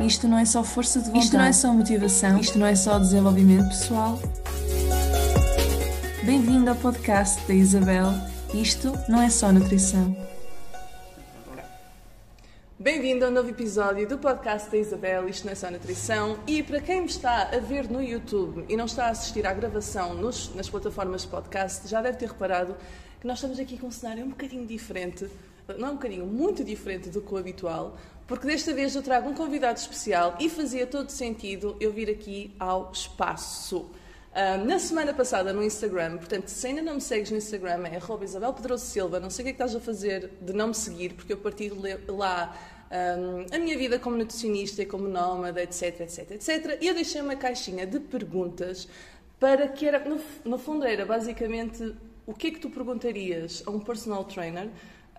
Isto não é só força de vontade. Isto não é só motivação. Isto não é só desenvolvimento pessoal. Bem-vindo ao podcast da Isabel. Isto não é só nutrição. Bem-vindo a um novo episódio do podcast da Isabel, Isto Não é Só Nutrição. E para quem me está a ver no YouTube e não está a assistir à gravação nos, nas plataformas de podcast, já deve ter reparado que nós estamos aqui com um cenário um bocadinho diferente, não é um bocadinho, muito diferente do que o habitual, porque desta vez eu trago um convidado especial e fazia todo sentido eu vir aqui ao espaço. Uh, na semana passada no Instagram, portanto, se ainda não me segues no Instagram, é Isabel Pedroso Silva. Não sei o que é que estás a fazer de não me seguir, porque eu partilho lá um, a minha vida como nutricionista e como nómada, etc, etc, etc. E eu deixei uma caixinha de perguntas para que era, no, no fundo era basicamente o que é que tu perguntarias a um personal trainer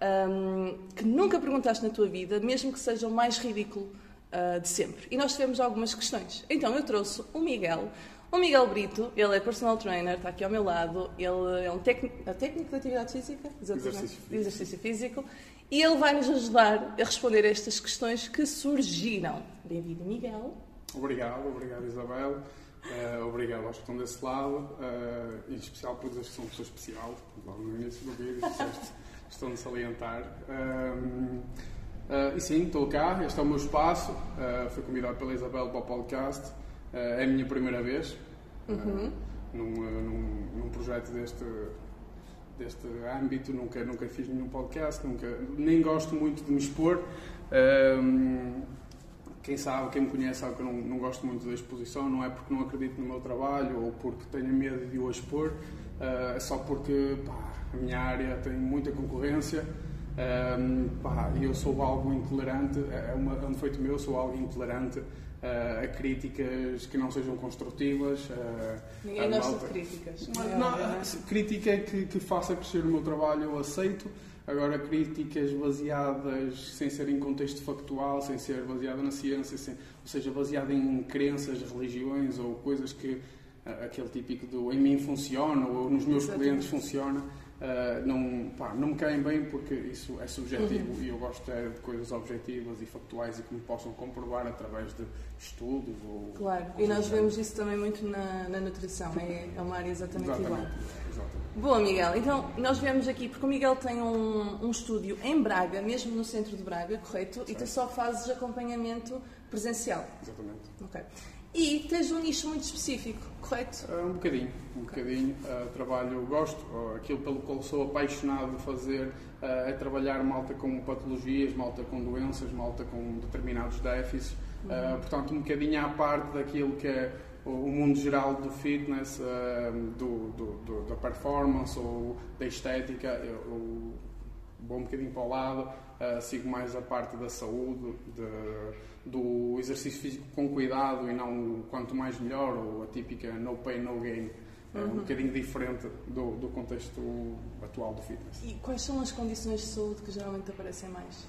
um, que nunca perguntaste na tua vida, mesmo que seja o mais ridículo uh, de sempre. E nós tivemos algumas questões. Então eu trouxe o Miguel, o Miguel Brito, ele é personal trainer, está aqui ao meu lado, ele é um técnico, de atividade física, exercício físico. exercício físico, e ele vai nos ajudar a responder a estas questões que surgiram. Bem-vindo, Miguel. Obrigado, obrigado, Isabel. Uh, obrigado aos que estão desse lado, uh, em especial por dizer que são pessoa especial, logo no início do vídeo, estão de salientar. Uh, e sim, estou cá, este é o meu espaço, fui convidado pela Isabel para o podcast, é a minha primeira vez uhum. num, num, num projeto deste, deste âmbito, nunca, nunca fiz nenhum podcast, nunca, nem gosto muito de me expor. Um, quem sabe, quem me conhece sabe que eu não, não, gosto muito da exposição, não é porque não acredito no meu trabalho ou porque tenho medo de o expor, uh, é só porque pá, a minha área tem muita concorrência um, e eu sou algo intolerante, é, uma, é um defeito meu, sou algo intolerante uh, a críticas que não sejam construtivas. Uh, Ninguém gosta malta... de críticas. Não, é não, é? crítica que, que faça crescer o meu trabalho eu aceito. Agora, críticas baseadas sem ser em contexto factual, sem ser baseada na ciência, sem, ou seja, baseada em crenças, religiões ou coisas que aquele típico do em mim funciona ou nos meus Exatamente. clientes funciona Uh, não, pá, não me caem bem porque isso é subjetivo uhum. e eu gosto é de coisas objetivas e factuais e que me possam comprovar através de estudos. Ou, claro, e nós vemos isso também muito na, na nutrição, é, é uma área exatamente, exatamente igual. Exatamente. Boa, Miguel. Então, nós viemos aqui porque o Miguel tem um, um estúdio em Braga, mesmo no centro de Braga, correto? Certo. E tu só fazes acompanhamento presencial. Exatamente. Ok. E tens um nicho muito específico, correto? Uh, um bocadinho, um bocadinho. Uh, trabalho, gosto, uh, aquilo pelo qual sou apaixonado de fazer é trabalhar malta com patologias, malta com doenças, malta com determinados déficits. Uhum. portanto, um bocadinho à parte daquilo que é o mundo geral do fitness, do, do, do, da performance ou da estética, eu, vou um bocadinho para o lado, sigo mais a parte da saúde, de, do exercício físico com cuidado e não quanto mais melhor, ou a típica no pain, no gain. É um uhum. bocadinho diferente do, do contexto atual do fitness. E quais são as condições de saúde que geralmente aparecem mais?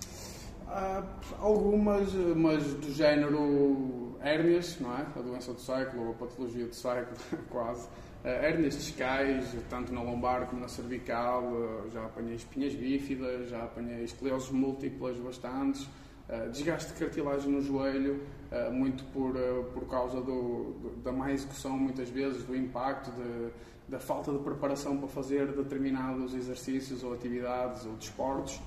Há algumas, mas do género hérnias, não é? A doença do século, ou a patologia do século, quase. Uh, hérnias discais, tanto na lombar como na cervical, uh, já apanhei espinhas bífidas, já apanhei escleroses múltiplas bastantes, eh, desgaste de cartilagem no joelho, muito por, por causa do, do, da má execução, muitas vezes, do impacto, de, da falta de preparação para fazer determinados exercícios ou atividades ou desportos.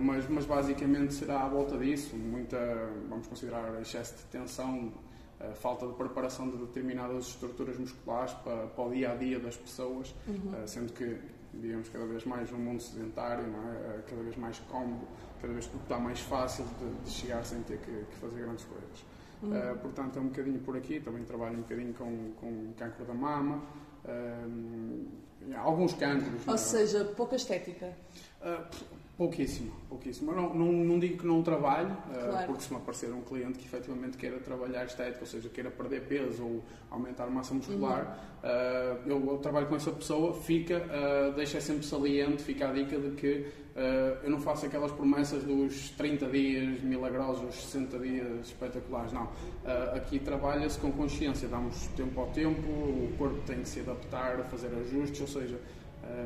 Mas, mas basicamente será à volta disso, muita, vamos considerar excesso de tensão, falta de preparação de determinadas estruturas musculares para, para o dia a dia das pessoas, uhum. sendo que digamos cada vez mais num mundo sedentário, é? cada vez mais cómodo cada vez tudo está mais fácil de, de chegar sem ter que, que fazer grandes coisas. Uhum. Uh, portanto, é um bocadinho por aqui, também trabalho um bocadinho com, com cancro da mama, uh, alguns cancros. Ou é? seja, pouca estética. Uh, pouquíssimo, pouquíssimo. Não, não, não, digo que não trabalho, claro. porque se me aparecer um cliente que efetivamente queira trabalhar estética, ou seja, queira perder peso ou aumentar massa muscular, uhum. eu, eu, trabalho com essa pessoa, fica, deixa sempre saliente, fica a dica de que Uh, eu não faço aquelas promessas dos 30 dias milagrosos, 60 dias espetaculares, não. Uh, aqui trabalha-se com consciência, damos tempo ao tempo, o corpo tem que se adaptar, fazer ajustes, ou seja,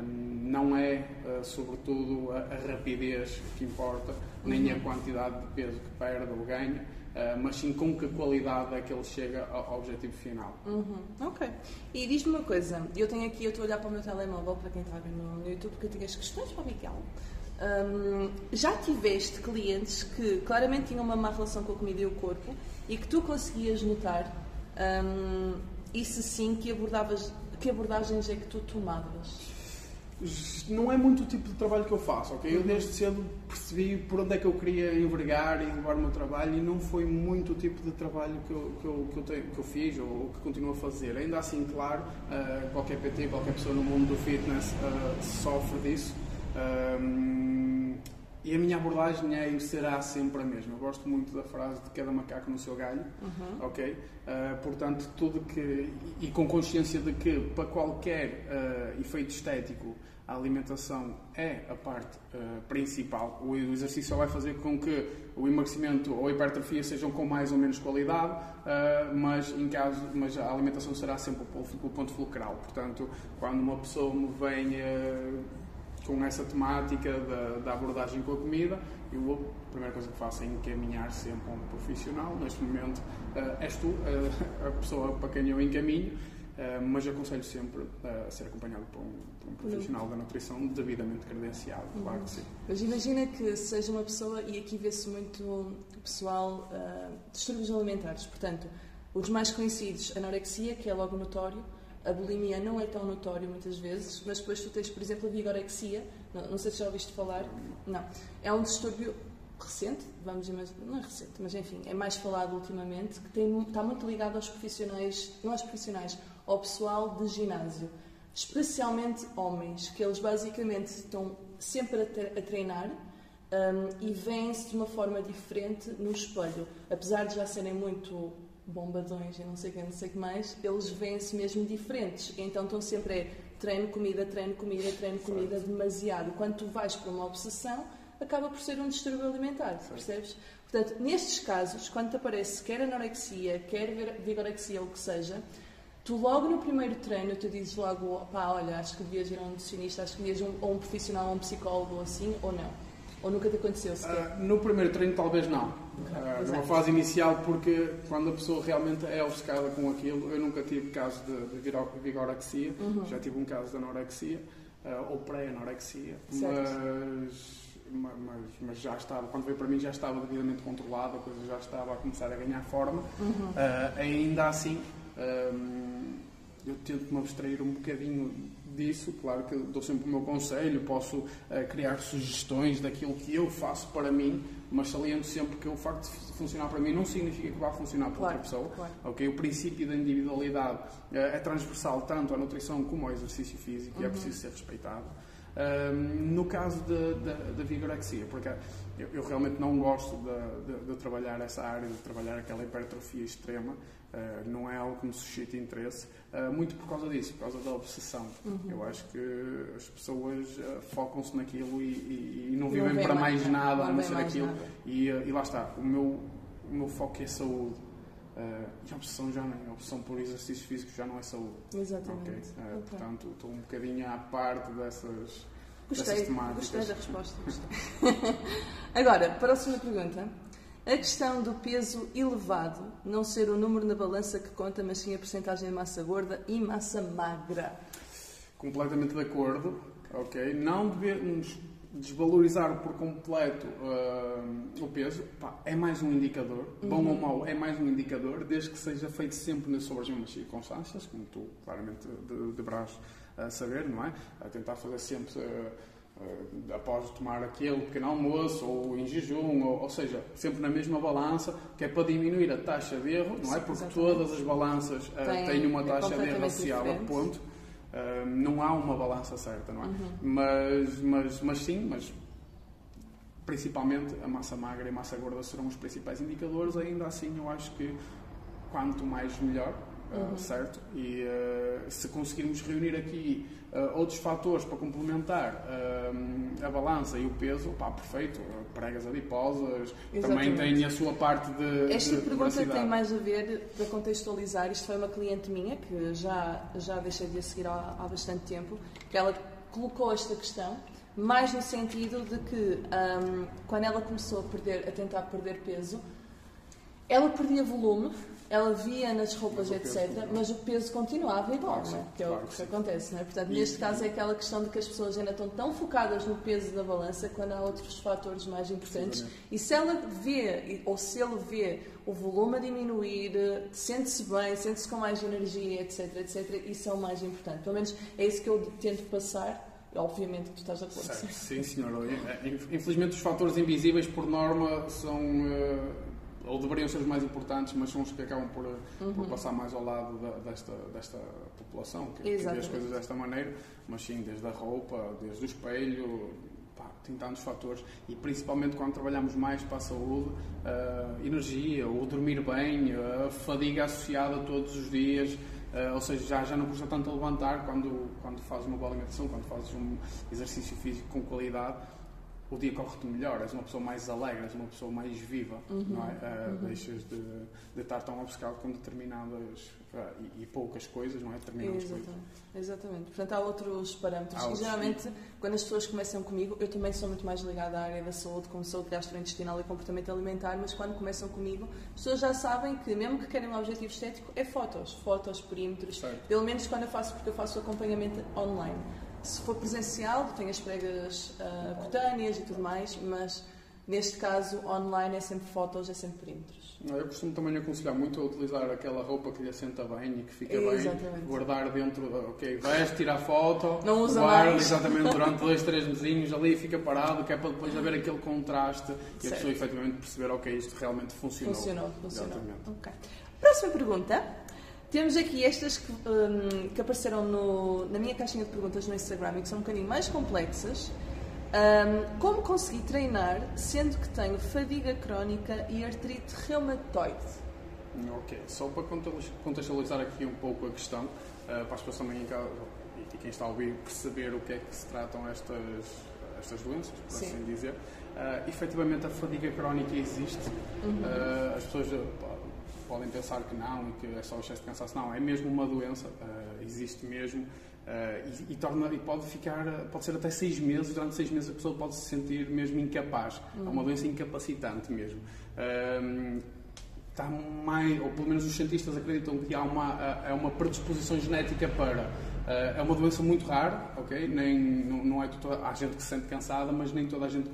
não é, sobretudo, a, rapidez que importa, nem a uhum. quantidade de peso que perde ou ganha, Uh, mas sim com que qualidade é que ele chega ao, objetivo final. Uhum. Ok. E diz-me uma coisa, eu tenho aqui, eu estou a olhar para o meu telemóvel, para quem está a ver no, no YouTube, porque eu tenho as questões para o Miguel. Um, já tiveste clientes que claramente tinham uma má relação com a comida e o corpo e que tu conseguias notar, um, e se sim, que, abordavas, que abordagens é que tu tomavas? Não é muito o tipo de trabalho que eu faço, ok? Eu desde cedo percebi por onde é que eu queria envergar e levar o meu trabalho e não foi muito o tipo de trabalho que eu, que eu, que eu, tenho, que eu fiz ou que continuo a fazer. Ainda assim, claro, uh, qualquer PT, qualquer pessoa no mundo do fitness uh, sofre disso. Um, e a minha abordagem é e será sempre a mesma. Eu gosto muito da frase de cada macaco no seu galho, uhum. ok? Uh, portanto, tudo que. E com consciência de que para qualquer efeito estético a alimentação é a parte uh, principal. O exercício vai fazer com que o emagrecimento ou a hipertrofia sejam com mais ou menos qualidade, uh, mas, em caso, mas a alimentação será sempre o, ponto fulcral. Portanto, quando uma pessoa me vem uh, com essa temática da, da, abordagem com a comida, eu a primeira coisa que faço é encaminhar sempre a um profissional. Neste momento, és tu a pessoa para quem eu encaminho eh, mas aconselho sempre a ser acompanhado por um, um profissional da nutrição devidamente credenciado, uhum. claro que sim. Mas imagina que seja uma pessoa, e aqui vê-se muito pessoal, uh, distúrbios alimentares, portanto, os mais conhecidos, anorexia, que é logo notório, a bulimia não é tão notório muitas vezes, mas depois tu tens, por exemplo, a vigorexia, não, não sei se já ouviste falar, não, é um distúrbio recente, vamos imaginar, não é recente, mas enfim, é mais falado ultimamente, que tem, está muito ligado aos profissionais, não aos profissionais, ao pessoal de ginásio, especialmente homens, que eles basicamente estão sempre a, treinar um, e veem-se de uma forma diferente no espelho. Apesar de já serem muito bombadões e não sei o que, não sei o que mais, eles veem-se mesmo diferentes. Então estão sempre a treino, comida, treino, comida, treino, comida, demasiado. Quando tu vais para uma obsessão, acaba por ser um distúrbio alimentar, percebes? Portanto, nestes casos, quando te aparece quer anorexia, quer vigorexia ou o que seja, Tu logo no primeiro treino, tu dizes logo, pá, olha, acho que devias ir a um nutricionista, acho que devias ir a um, um profissional, a um psicólogo ou assim, ou não? Ou nunca te aconteceu sequer? Uh, no primeiro treino talvez não. Uh, numa fase inicial, porque quando a pessoa realmente é obcecada com aquilo, eu nunca tive caso de, de vigorexia, uhum. já tive um caso de anorexia, uh, ou pré-anorexia, mas, mas, mas, já estava, quando veio para mim já estava devidamente controlada, a coisa já estava a começar a ganhar forma. Uhum. ainda assim, eu tento me abstrair um bocadinho disso, claro que dou sempre o meu conselho, posso uh, criar sugestões daquilo que eu faço para mim, mas saliento sempre que o facto de funcionar para mim não significa que vá funcionar para claro, outra pessoa. Claro. Okay? O princípio da individualidade uh, é transversal tanto à nutrição como ao exercício físico uhum. e é preciso ser respeitado. no caso da vigorexia, porque eu, eu, realmente não gosto de, de, de, trabalhar essa área, de trabalhar aquela hipertrofia extrema, Uh, não é algo que me suscite interesse, uh, muito por causa disso, por causa da obsessão. Uhum. Eu acho que as pessoas uh, focam-se naquilo e, e, e não vivem não para mais nada a não ser aquilo. E, e, lá está, o meu, o meu foco é saúde. e a obsessão já não é. A obsessão por exercício físico já não é saúde. Exatamente. Okay? Okay. Portanto, estou um bocadinho à parte dessas, gostei. Gostei da resposta. Gostei. Agora, próxima pergunta. A questão do peso elevado não ser o número na balança que conta, mas sim a porcentagem de massa gorda e massa magra. Completamente de acordo, ok? Não devemos desvalorizar por completo uh, o peso. Pá, é mais um indicador, uhum. bom ou mau, é mais um indicador, desde que seja feito sempre sobre as mesmas circunstâncias, como tu claramente deverás uh, saber, não é? A tentar fazer sempre. Uh, uh, após tomar aquele pequeno almoço ou em jejum, ou, ou, seja, sempre na mesma balança, que é para diminuir a taxa de erro, não é? Porque Exatamente. todas as balanças uh, Tem, têm uma é taxa de erro associada, ponto. Uh, não há uma balança certa, não é? Uhum. Mas, mas, mas sim, mas principalmente a massa magra e a massa gorda serão os principais indicadores, ainda assim eu acho que quanto mais melhor, uhum. certo? E se conseguirmos reunir aqui Uh, outros fatores para complementar a balança e o peso, pá, perfeito. Pregas adiposas, Exatamente. também tem a sua parte de. Esta de pergunta tem mais a ver, para contextualizar, isto foi uma cliente minha que já, já deixei de a seguir há, há bastante tempo, que ela colocou esta questão, mais no sentido de que um, quando ela começou a, perder, a tentar perder peso, ela perdia volume, ela via nas roupas, etc., mas o peso continuava igual, Claro é? sim, que é claro o que acontece. Não é? Portanto, neste caso é aquela questão de que as pessoas ainda estão tão focadas no peso da balança quando há outros fatores mais importantes. E se ela vê, ou se ele vê o volume a diminuir, sente-se bem, sente-se com mais energia, etc, etc, isso é o mais importante. Pelo menos é isso que eu tento passar. Obviamente que tu estás de acordo. Sim, senhor. Infelizmente, os fatores invisíveis, por norma, são. eh, ou deveriam ser os mais importantes, mas são os que acabam por, Uhum. por passar mais ao lado da- desta, desta população, que, que vê as coisas desta maneira. Mas sim, desde a roupa, desde o espelho, pá, tem tantos fatores. E principalmente quando trabalhamos mais para a saúde, a energia, o dormir bem, a fadiga associada todos os dias. Uh, ou seja, já, já não custa tanto levantar quando, quando fazes uma boa alimentação, quando fazes um exercício físico com qualidade, o dia corre-te melhor, és uma pessoa mais alegre, és uma pessoa mais viva, não é? Uh, Deixas de, de estar tão obcecado com determinadas uh, e, e poucas coisas, não é? Determinadas coisas. Exatamente. Exatamente. Portanto, há outros parâmetros. Há e geralmente, quando as pessoas começam comigo, eu também sou muito mais ligada à área da saúde, como saúde gastrointestinal e comportamento alimentar, mas quando começam comigo, as pessoas já sabem que, mesmo que querem um objetivo estético, é fotos. Fotos, perímetros. Certo. Pelo menos quando eu faço, porque eu faço acompanhamento online. Se for presencial, tenho as pregas ah, cutâneas e tudo mais, mas neste caso, online é sempre fotos, é sempre perímetros. Eu costumo também aconselhar muito a utilizar aquela roupa que lhe assenta bem e que fica Exatamente. bem, guardar dentro, ok, veste, tira a foto, Não usa guarda mais. exatamente durante dois, três mesinhos ali fica parado, que é para depois haver aquele contraste e a pessoa efetivamente perceber, ok, isto realmente funcionou. Funcionou, funcionou. Exatamente. Ok. Próxima pergunta. Temos aqui estas que, hum, que apareceram no- na minha caixinha de perguntas no Instagram e que são um bocadinho mais complexas. Hum, como consegui treinar sendo que tenho fadiga crónica e artrite reumatoide? Ok, só para context- contextualizar aqui um pouco a questão, eh, para as pessoas também em casa e quem está a ouvir perceber o que é que se tratam estas, estas doenças, por Sim. assim dizer. Eh, efetivamente a fadiga crónica existe. Uhum. Eh, as pessoas podem pensar que não e que é só o excesso de cansaço. Não, é mesmo uma doença, eh, existe mesmo. eh, e, e torna, e pode ficar, eh, pode ser até seis meses, durante seis meses a pessoa pode se sentir mesmo incapaz. É uma doença incapacitante mesmo. Ehm, está mais, ou pelo menos os cientistas acreditam que há uma, é uma predisposição genética para. eh, É uma doença muito rara, ok? Nem, não, não é toda, há gente que se sente cansada, mas nem toda a gente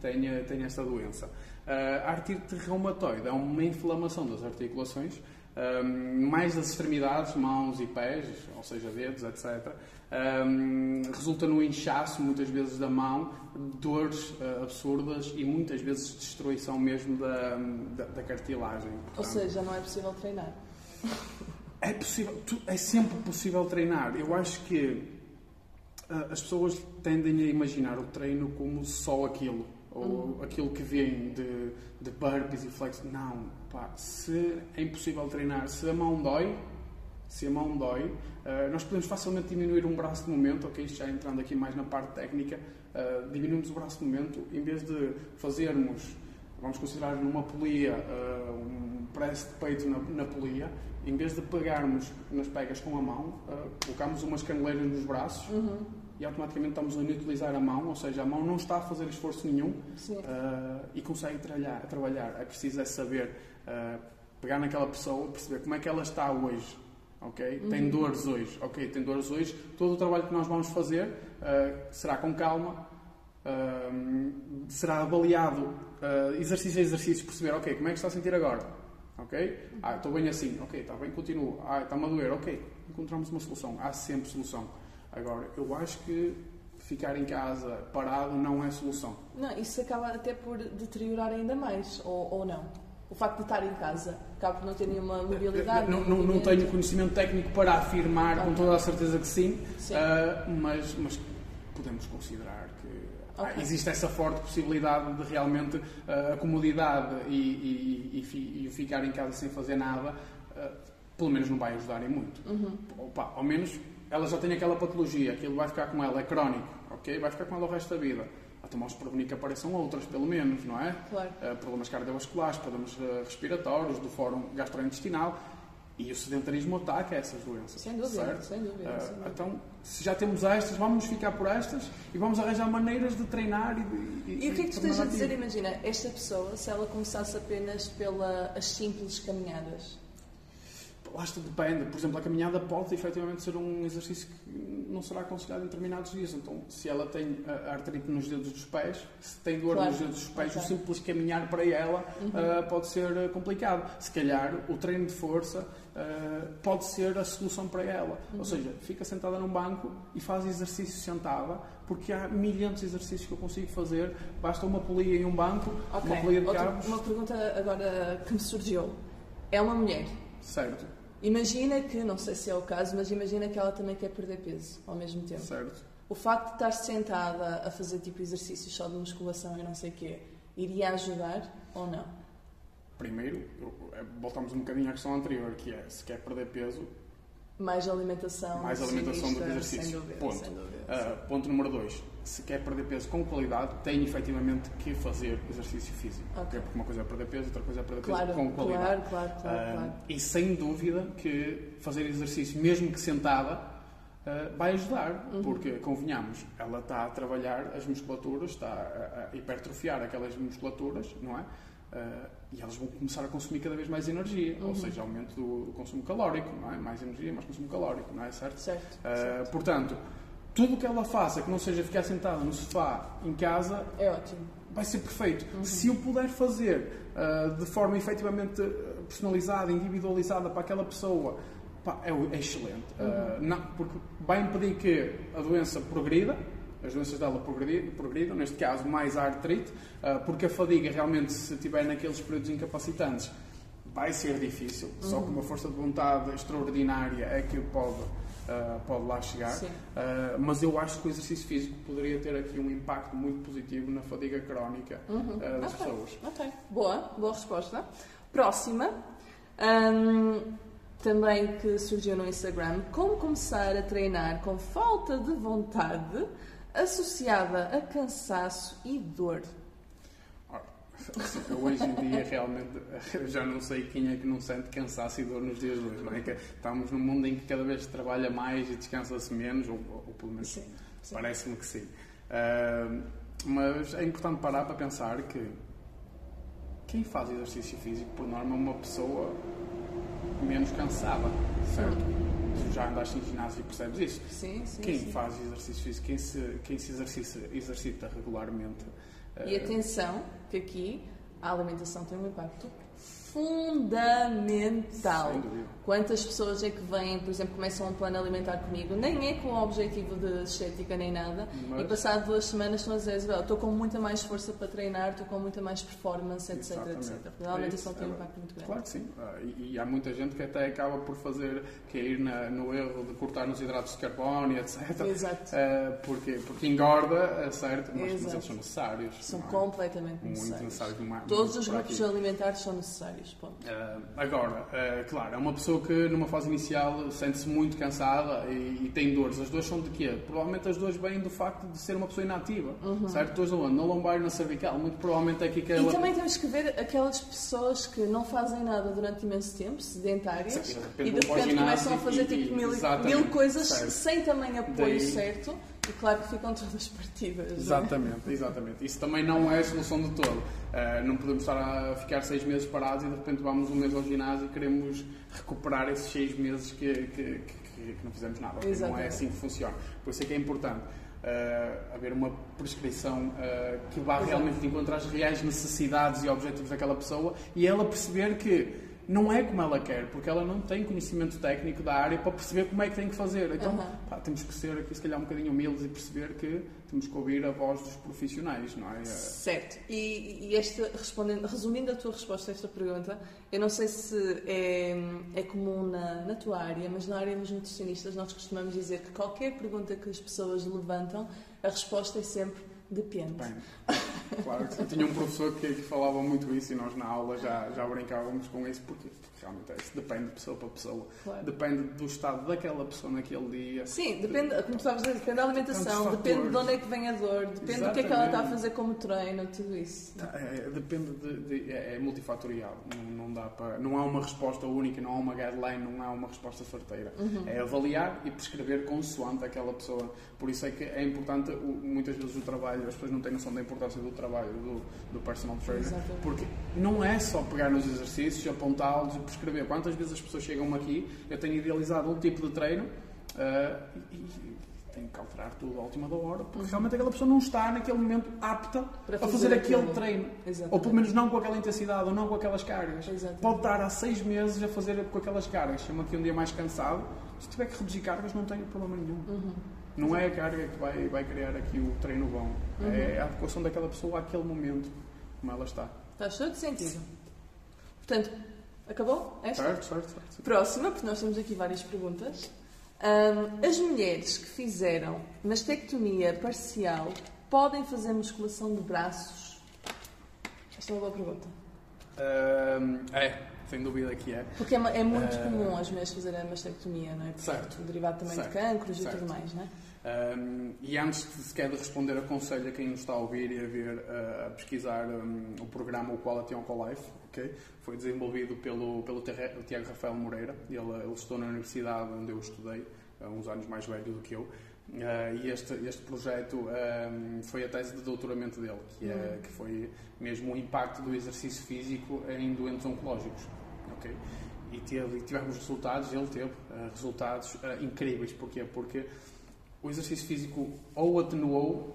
tenha, tenha esta doença. Eh, A artrite reumatoide é uma inflamação das articulações, eh, mais das extremidades, mãos e pés, ou seja, dedos, etc. Um, resulta no inchaço, muitas vezes, da mão, dores eh, absurdas e muitas vezes destruição mesmo da, da, da cartilagem. Ou Portanto, seja, não é possível treinar. é possível, é sempre possível treinar. Eu acho que ah, as pessoas tendem a imaginar o treino como só aquilo, ou aquilo que vem de, de burpees e flex. Não, pá, se é impossível treinar, se a mão dói, se a mão dói, ah, nós podemos facilmente diminuir um braço de momento, ok? Já entrando aqui mais na parte técnica, ah, diminuímos o braço de momento, em vez de fazermos, vamos considerar numa polia, ah, um press de peito na, na polia, em vez de pegarmos nas pegas com a mão, colocamos umas caneleiras nos braços e automaticamente estamos a inutilizar a mão, ou seja, a mão não está a fazer esforço nenhum ah, e consegue trabalhar, trabalhar. É preciso é saber ah, pegar naquela pessoa, perceber como é que ela está hoje. ok? Tem dores hoje. Ok, tem dores hoje. Todo o trabalho que nós vamos fazer ah, será com calma, será avaliado exercício a exercício, perceber, ok, como é que está a sentir agora? Ok? Ah, estou bem assim. Ok, está bem, continuo. Ah, está-me a doer. Ok, encontramos uma solução. Há sempre solução. Agora, eu acho que ficar em casa parado não é solução. Não, isso acaba até por deteriorar ainda mais, ou, ou não? O facto de estar em casa acaba por não ter nenhuma mobilidade. Não, não, não tenho conhecimento técnico para afirmar com Ok. toda a certeza que sim, Sim. ah, mas, mas podemos considerar que ah, Ok. existe essa forte possibilidade de realmente ah, a comodidade e, e, e, e ficar em casa sem fazer nada, ah, pelo menos não vai ajudarem muito. Uhum. Opa, ao menos ela já tem aquela patologia, aquilo vai ficar com ela, é crónico, ok? Vai ficar com ela o resto da vida. Então vamos prevenir que apareçam outras, pelo menos, não é? Claro. Uh, problemas cardiovasculares, problemas uh, respiratórios, do fórum gastrointestinal. E o sedentarismo ataca essas doenças. Sem dúvida, certo? sem dúvida, Ah, sem dúvida. Então, se já temos estas, vamos ficar por estas e vamos arranjar maneiras de treinar e de. E o que é que tu tornar a dizer? Imagina, esta pessoa, se ela começasse apenas pelas simples caminhadas, Lá está, depende. Por exemplo, a caminhada pode efetivamente ser um exercício que não será aconselhado em determinados dias. Então, se ela tem artrite nos dedos dos pés, se tem dor Claro. nos dedos dos pés, o simples caminhar para ela ah, pode ser complicado. Se calhar, o treino de força ah, pode ser a solução para ela. Ou seja, fica sentada num banco e faz exercício sentada, porque há milhares de exercícios que eu consigo fazer. Basta uma polia em um banco, Ok. uma polia de Outra- cabos. uma pergunta agora que me surgiu. É uma mulher. Certo, Imagina que, não sei se é o caso, mas imagina que ela também quer perder peso ao mesmo tempo. certo. O facto de estar sentada a fazer tipo exercícios só de musculação e não sei o quê, iria ajudar ou não? Primeiro, eh, voltamos um bocadinho à questão anterior, que é, se quer perder peso, Mais alimentação, mais alimentação do que exercício. Sem dúvida, ponto. sem dúvida. Ah, ponto número dois, se quer perder peso com qualidade, tem efetivamente que fazer exercício físico. Ok. Porque uma coisa é perder peso, outra coisa é perder peso Claro, com qualidade. claro, claro, claro, Ah, claro. E sem dúvida que fazer exercício, mesmo que sentada, ah, vai ajudar, Uhum. porque, convenhamos, ela está a trabalhar as musculaturas, está a, a hipertrofiar aquelas musculaturas, não é? Ah, e elas vão começar a consumir cada vez mais energia, Uhum. ou seja, aumento do, do consumo calórico, não é? Mais energia, mais consumo calórico, não é? Certo? Certo. Ah, certo. portanto, tudo o que ela faça que não seja ficar sentada no sofá em casa É ótimo. vai ser perfeito. Se eu puder fazer ah, de forma efetivamente ah, personalizada, individualizada para aquela pessoa, pá, é, é excelente. Ah, não, porque vai impedir que a doença progrida, as doenças dela progridam, neste caso mais a artrite, porque a fadiga realmente, se estiver naqueles períodos incapacitantes, vai ser difícil, só com uma força de vontade extraordinária é que pode, ah, pode lá chegar. Uh, mas eu acho que o exercício físico poderia ter aqui um impacto muito positivo na fadiga crónica uh, das Ok. pessoas. Ok, boa, boa resposta. Próxima, hum, também que surgiu no Instagram, como começar a treinar com falta de vontade associada a cansaço e dor. Eu hoje em dia realmente eu já não sei quem é que não sente cansaço e dor nos dias de hoje, não é? Que estamos num mundo em que cada vez se trabalha mais e descansa-se menos, ou, ou pelo menos parece-me que sim. Uh, mas é importante parar para pensar que quem faz exercício físico, por norma, é uma pessoa menos cansada, certo? Tu já andaste em ginásio e percebes isso. Sim, sim, Quem sim. faz exercício físico, quem se, quem se exercita, exercita regularmente. E atenção que aqui a alimentação tem um impacto fundamental. Quantas pessoas é que vêm, por exemplo, começam um plano alimentar comigo, nem é com o objetivo de estética nem nada, Mas- e passado duas semanas estão a dizer, Isabel, estou com muita mais força para treinar, estou com muita mais performance, etc, Exatamente. etc. Porque a alimentação É tem um isso, é impacto muito grande. Claro que sim. Ah, e, e há muita gente que até acaba por fazer, cair na, no erro de cortar nos hidratos de carbono etc. Exato. Ah, porque, porque engorda, é certo, mas, mas eles são necessários. São é? completamente Muito necessários. necessários. Todos os grupos aqui. alimentares são necessários, Ah, agora, ah, claro, é uma pessoa que numa fase inicial sente-se muito cansada e, e tem dores. As dores são de quê? Provavelmente as dores vêm do facto de ser uma pessoa inativa, certo? Dores onde? Na lombar e na cervical. Muito provavelmente é aqui que Uhum. E ela... também temos que ver aquelas pessoas que não fazem nada durante imenso tempo, sedentárias, Sim, de e de repente começam a fazer e- tipo mil, mil coisas certo. sem também apoio Daí- certo, e claro que ficam todas partidas. é? Exatamente, exatamente. Isso também não é a solução de todo. Uh, não podemos estar a ficar seis meses parados e de repente vamos um mês ao ginásio e queremos recuperar esses seis meses que, que, que- que- não fizemos nada. Não é assim que funciona. Por isso é que é importante uh, haver uma prescrição uh, que vá Exato. realmente encontrar as reais necessidades e objetivos daquela pessoa e ela perceber que não é como ela quer, porque ela não tem conhecimento técnico da área para perceber como é que tem que fazer. Então, Aham. pá, temos que ser aqui, se calhar, um bocadinho humildes e perceber que temos que ouvir a voz dos profissionais, não é? Certo. E, e esta, respondendo, resumindo a tua resposta a esta pergunta, eu não sei se é, é comum na, na tua área, mas na área dos nutricionistas nós costumamos dizer que qualquer pergunta que as pessoas levantam, a resposta é sempre depende. Bem, Claro sim. Tinha um professor que, que falava muito isso e nós na aula já, já brincávamos com isso porque realmente é isso. Depende de pessoa para pessoa. Claro. Depende do estado daquela pessoa naquele dia. Sim, depende, como estavas a dizer, depende da alimentação, depende de onde é que vem a dor, depende do que é que ela está a Exatamente. fazer como treino, tudo isso. Tá, é, depende de, de- é, é multifatorial. Não, não dá para, não há uma resposta única, não há uma guideline, não há uma resposta certeira. Uhum. É avaliar e prescrever consoante aquela pessoa. Por isso é que é importante, muitas vezes, o trabalho, as pessoas não têm noção da importância do trabalho do, do personal trainer. Exatamente. Porque não é só pegar nos exercícios, apontá-los e prescrever. Quantas vezes as pessoas chegam aqui, eu tenho idealizado um tipo de treino ah, e, e tenho que alterar tudo à última da hora, porque realmente aquela pessoa não está naquele momento apta. Para a fazer, fazer aquele aquilo. treino. Exatamente. Ou pelo menos não com aquela intensidade, ou não com aquelas cargas. Exatamente. Pode estar há seis meses a fazer com aquelas cargas. Chama aqui um dia mais cansado. Se tiver que reduzir cargas, não tenho problema nenhum. Uhum. Não é a carga que vai, vai criar aqui o treino bom. Uhum. É a adequação daquela pessoa àquele momento, como ela está. Faz todo sentido. Portanto, acabou? Esta? Certo, certo, certo. Próxima, porque nós temos aqui várias perguntas. Ahm, as mulheres que fizeram mastectomia parcial podem fazer musculação de braços? Esta é uma boa pergunta. Ahm, é, sem dúvida que é. Porque é, é muito Ah. comum as mulheres fazerem a mastectomia, não é? Porque Certo. Derivado também Certo. de cancros e tudo mais, não é? Um, e antes de sequer de responder, aconselho a quem nos está a ouvir e a ver uh, a pesquisar um, o programa o Quality Oncolife, ok? Foi desenvolvido pelo, pelo Tiago Rafael Moreira. Ele, ele estudou na universidade onde eu estudei, há uns anos mais velho do que eu. Uh, e este, este projeto um, foi a tese de doutoramento dele, que, é, que foi mesmo o impacto do exercício físico em doentes oncológicos. ok? E, teve, e tivemos resultados, ele teve uh, resultados uh, incríveis. Porquê? Porque o exercício físico ou atenuou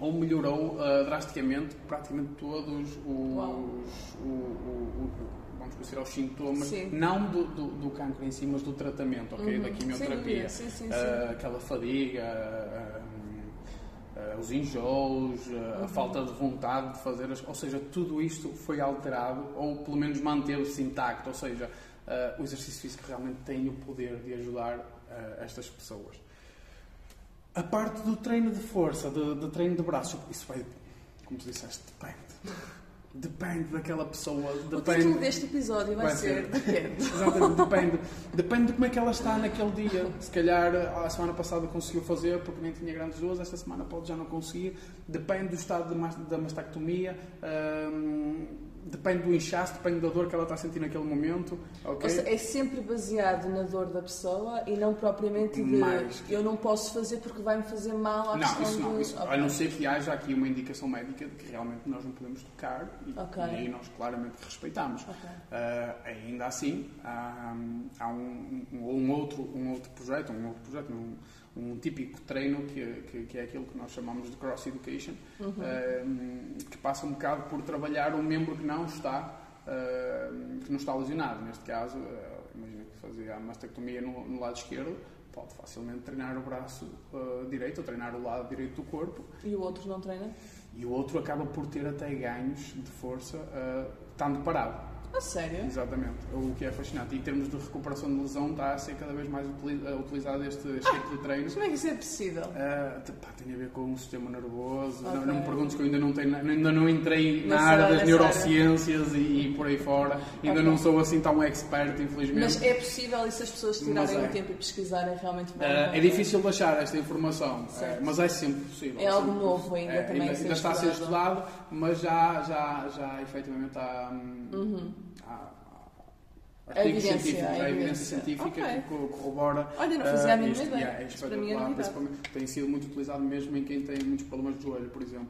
ou melhorou uh, drasticamente praticamente todos os, Uau. o- o- o- vamos considerar os sintomas, Sim. não do, do, do cancro em si, mas do tratamento, ok? Uhum. Da quimioterapia. Sim, sim, sim. Uh, aquela fadiga, uh, os enjoos, uh, Uhum. a falta de vontade de fazer as... Ou seja, tudo isto foi alterado, ou pelo menos manteve-se intacto. Ou seja, o exercício físico realmente tem o poder de ajudar estas pessoas. A parte do treino de força, de, de treino de braço, isso vai, como tu disseste, depende. Depende daquela pessoa, O depende... título deste episódio vai, Vai ser ser. Depende. Exatamente, depende. Depende de como é que ela está naquele dia. Se calhar a semana passada conseguiu fazer porque nem tinha grandes dores, esta semana pode já não conseguir. Depende do estado de da mastectomia, hum, depende do inchaço, depende da dor que ela está a sentir naquele momento. ok? Ou seja, é sempre baseado na dor da pessoa e não propriamente de Mais. eu não posso fazer porque vai-me fazer mal à Não, isso não. de... Isso, Ok. A não ser que haja aqui uma indicação médica de que realmente nós não podemos tocar e, Ok. e aí nós claramente respeitamos. Ok. Ah, ainda assim, há, há um, um- um outro, um outro projeto, um outro projeto, um, um típico treino que, que, que é aquilo que nós chamamos de cross education, Uhum. ah, que passa um bocado por trabalhar um membro que não está, que não está lesionado. Neste caso, ah, imagina que fazia a mastectomia no, no lado esquerdo, pode facilmente treinar o braço ah, direito ou treinar o lado direito do corpo E o outro não treina? e o outro acaba por ter até ganhos de força estando parado. A sério? Exatamente, o que é fascinante. E em termos de recuperação de lesão, está a ser cada vez mais eh, utilizado este, este tipo de treino. Mas como é que isso é possível? Ah, pá, tem a ver com o sistema nervoso. Ok. Não, não me perguntes que eu ainda não, tenho, ainda não entrei na Nessa área das neurociências e, e por aí fora. Ainda Ok. não sou assim tão expert, infelizmente. Mas é possível e se as pessoas tirarem é. o tempo e pesquisarem realmente vão Ah, é difícil de achar esta informação, Certo. mas é sempre possível. É algo sempre novo ainda É, também ainda, ainda está a ser estudado. mas já, já, já efetivamente há, hum, Uhum. Há- há A artigos evidência, a evidência científica Ok. que co- corrobora. Olha, não fazia a mínima isto, ideia. yeah, é Isso para mim espetacular, principalmente tem sido muito utilizado mesmo em quem tem muitos problemas de joelho, por exemplo.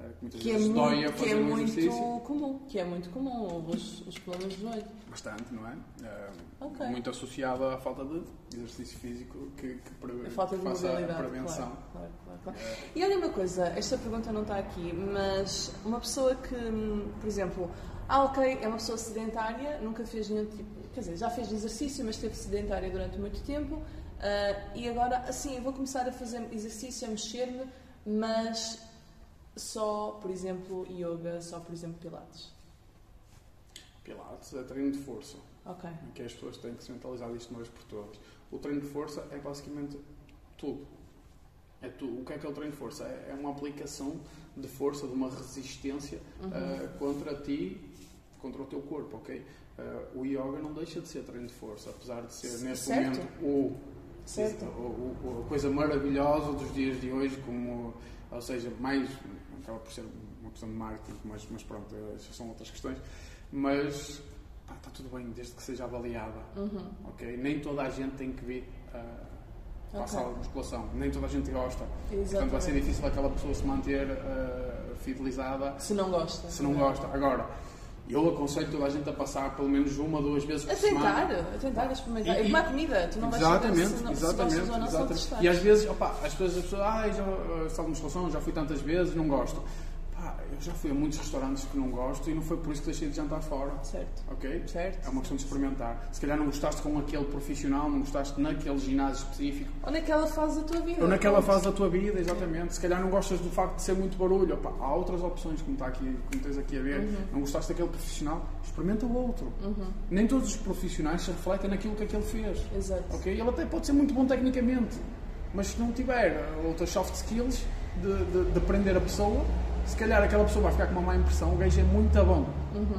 Ah, que muitas Que é, muito, que é um muito comum. Que é muito comum, os, os problemas de joelho. Bastante, não é? Ah, Ok. Muito associado à falta de exercício físico que, que, pre- A falta de que faça a prevenção. Claro, claro, claro, E olha uma coisa, esta pergunta não está aqui, mas uma pessoa que, hum, por exemplo, ah, ok, é uma pessoa sedentária, nunca fez nenhum tipo, quer dizer, já fez exercício, mas esteve sedentária durante muito tempo, ah, e agora, assim, eu vou começar a fazer exercício, a mexer-me, mas só, por exemplo, yoga, só, por exemplo, pilates. Pilates é treino de força. Ok. em que as pessoas têm que se mentalizar isto uma vez por todas. O treino de força é basicamente tudo. É tu, o que é que é o treino de força? É, é uma aplicação de força, de uma resistência Uhum. uh, contra ti, contra o teu corpo, ok? Uh, o yoga não deixa de ser treino de força, apesar de ser neste Certo. momento o, Certo. o- o- a coisa maravilhosa dos dias de hoje, como, ou seja, mais, acaba por ser uma questão de marketing, mas, mas pronto, essas são outras questões, mas pá, está tudo bem, desde que seja avaliada, Uhum. ok? Nem toda a gente tem que vir uh, para a Ok. sala de musculação, nem toda a gente gosta, portanto vai ser Exatamente. difícil aquela pessoa se manter uh, fidelizada Se não gosta. se não gosta. Agora, eu aconselho toda a gente a passar pelo menos uma ou duas vezes por A semana. tentar, a tentar experimentar. E- É como a e- comida, tu não vais exatamente, saber se, não, exatamente, gostas ou não se não exatamente. E às vezes, opa, as pessoas, as pessoas ah, já, de musculação, já fui tantas vezes, não gosto. Eu já fui a muitos restaurantes que não gosto e não foi por isso que deixei de jantar fora. Certo, Ok? certo. É uma questão de experimentar. Se calhar não gostaste com aquele profissional, não gostaste naquele ginásio específico, Ou naquela fase da tua vida. ou naquela pronto. fase da tua vida, exatamente. Se calhar não gostas do facto de ser muito barulho. Opa, há outras opções, como, está aqui, como tens aqui a ver. Uhum. Não gostaste daquele profissional, experimenta o outro. Nem todos os profissionais se refletem naquilo que aquele fez. Exato. Ok? Ele até pode ser muito bom tecnicamente, mas se não tiver outras soft skills de, de, de aprender a pessoa, se calhar aquela pessoa vai ficar com uma má impressão. O gajo é muito bom,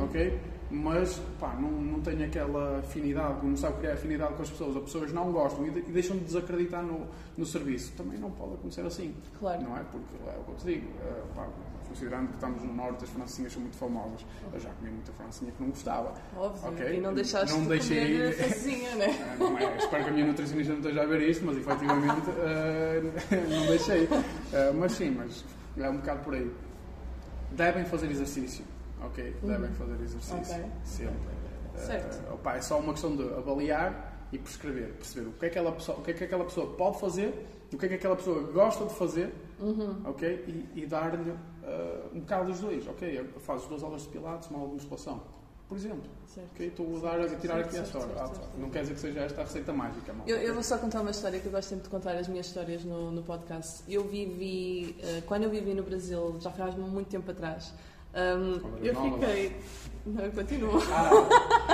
ok? Mas pá, não, não tem aquela afinidade, não sabe criar afinidade com as pessoas. As pessoas não gostam e, de- e deixam de desacreditar no, no serviço. Também não pode acontecer assim, Claro. não é? Porque é o que eu te digo, uh, pá, considerando que estamos no Norte, as francinhas são muito famosas. Eu já comi muita francinha que não gostava. Óbvio. Ok. E não deixaste Não de deixei- comer facinha, né? Ah, Não é, espero que a minha nutricionista não esteja a ver isto, mas efetivamente ah, não deixei. Ah, mas sim, mas é um bocado por aí. Devem fazer exercício, ok? Devem fazer exercício, Ok. sempre. Ah, Certo. opá, é só uma questão de avaliar e prescrever, perceber o que é que, aquela pessoa, o que, é que aquela pessoa pode fazer, o que é que aquela pessoa gosta de fazer, ok? E, e dar-lhe ah, um bocado dos dois, ok? Fazes duas aulas de pilates, uma aula de musculação, por exemplo. Certo. Ok, estou a dar a tirar Certo, aqui certo, certo, Ah, certo. Não quer dizer que seja esta a receita mágica, malta. Eu, eu vou só contar uma história que eu gosto sempre de contar as minhas histórias no, no podcast. Eu vivi, eh, quando eu vivi no Brasil, já faz muito tempo atrás, eras eu fiquei. Não, continuo. Ah,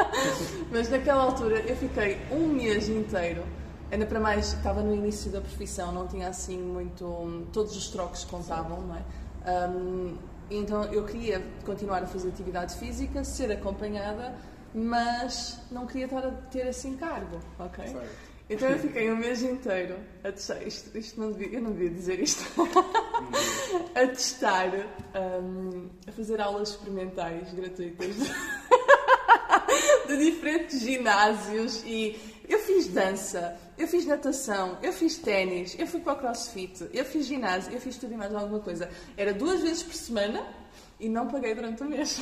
Mas naquela altura eu fiquei um mês inteiro. Ainda para mais, estava no início da profissão, não tinha assim muito. Todos os trocos contavam, não é? Hum, então eu queria continuar a fazer atividade física, ser acompanhada, mas não queria estar a ter assim cargo, ok? Certo. Então eu fiquei um mês inteiro a testar. Isto, isto não devia, eu não devia dizer isto. a testar, hum, a fazer aulas experimentais gratuitas de diferentes ginásios e eu fiz dança, eu fiz natação, eu fiz ténis, eu fui para o crossfit, eu fiz ginásio, eu fiz tudo e mais alguma coisa. Era duas vezes por semana e não paguei durante o mês.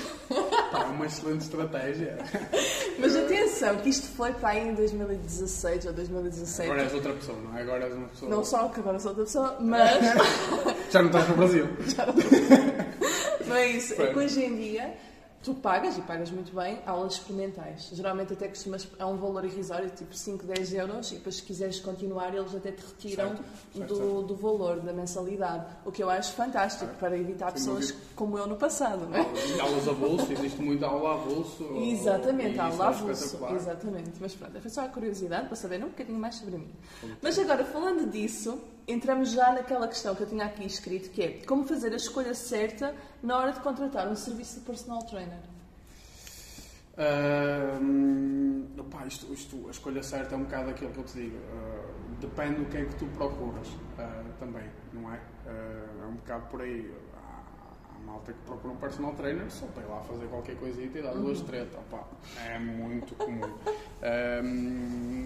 Pá, é uma excelente estratégia. Mas atenção, que isto foi para aí em 2016 ou 2017. Agora és outra pessoa, não é? Agora és uma pessoa. Não só que agora sou outra pessoa, mas Já não estás no Brasil. não é isso. É que hoje em dia tu pagas e pagas muito bem aulas experimentais. Geralmente até costumas a um valor irrisório, tipo 5, 10 euros, e depois se quiseres continuar eles até te retiram Certo, certo, do, certo. do valor da mensalidade. O que eu acho fantástico para evitar pessoas como eu no passado, não é? E aulas a bolso, existe muita aula a bolso. Exatamente, é avulso. espetacular. Exatamente. Mas pronto, foi só a curiosidade para saber um bocadinho mais sobre mim. Mas agora, falando disso, entramos já naquela questão que eu tinha aqui escrito, que é como fazer a escolha certa na hora de contratar um serviço de personal trainer. Ahm, opá, isto, isto, a escolha certa é um bocado aquilo que eu te digo. Ah, depende do que é que tu procuras ah, também, não é? Ah, é um bocado por aí. Há, há malta que procura um personal trainer só para ir lá fazer qualquer coisita e dar duas treta. Opá, é muito comum.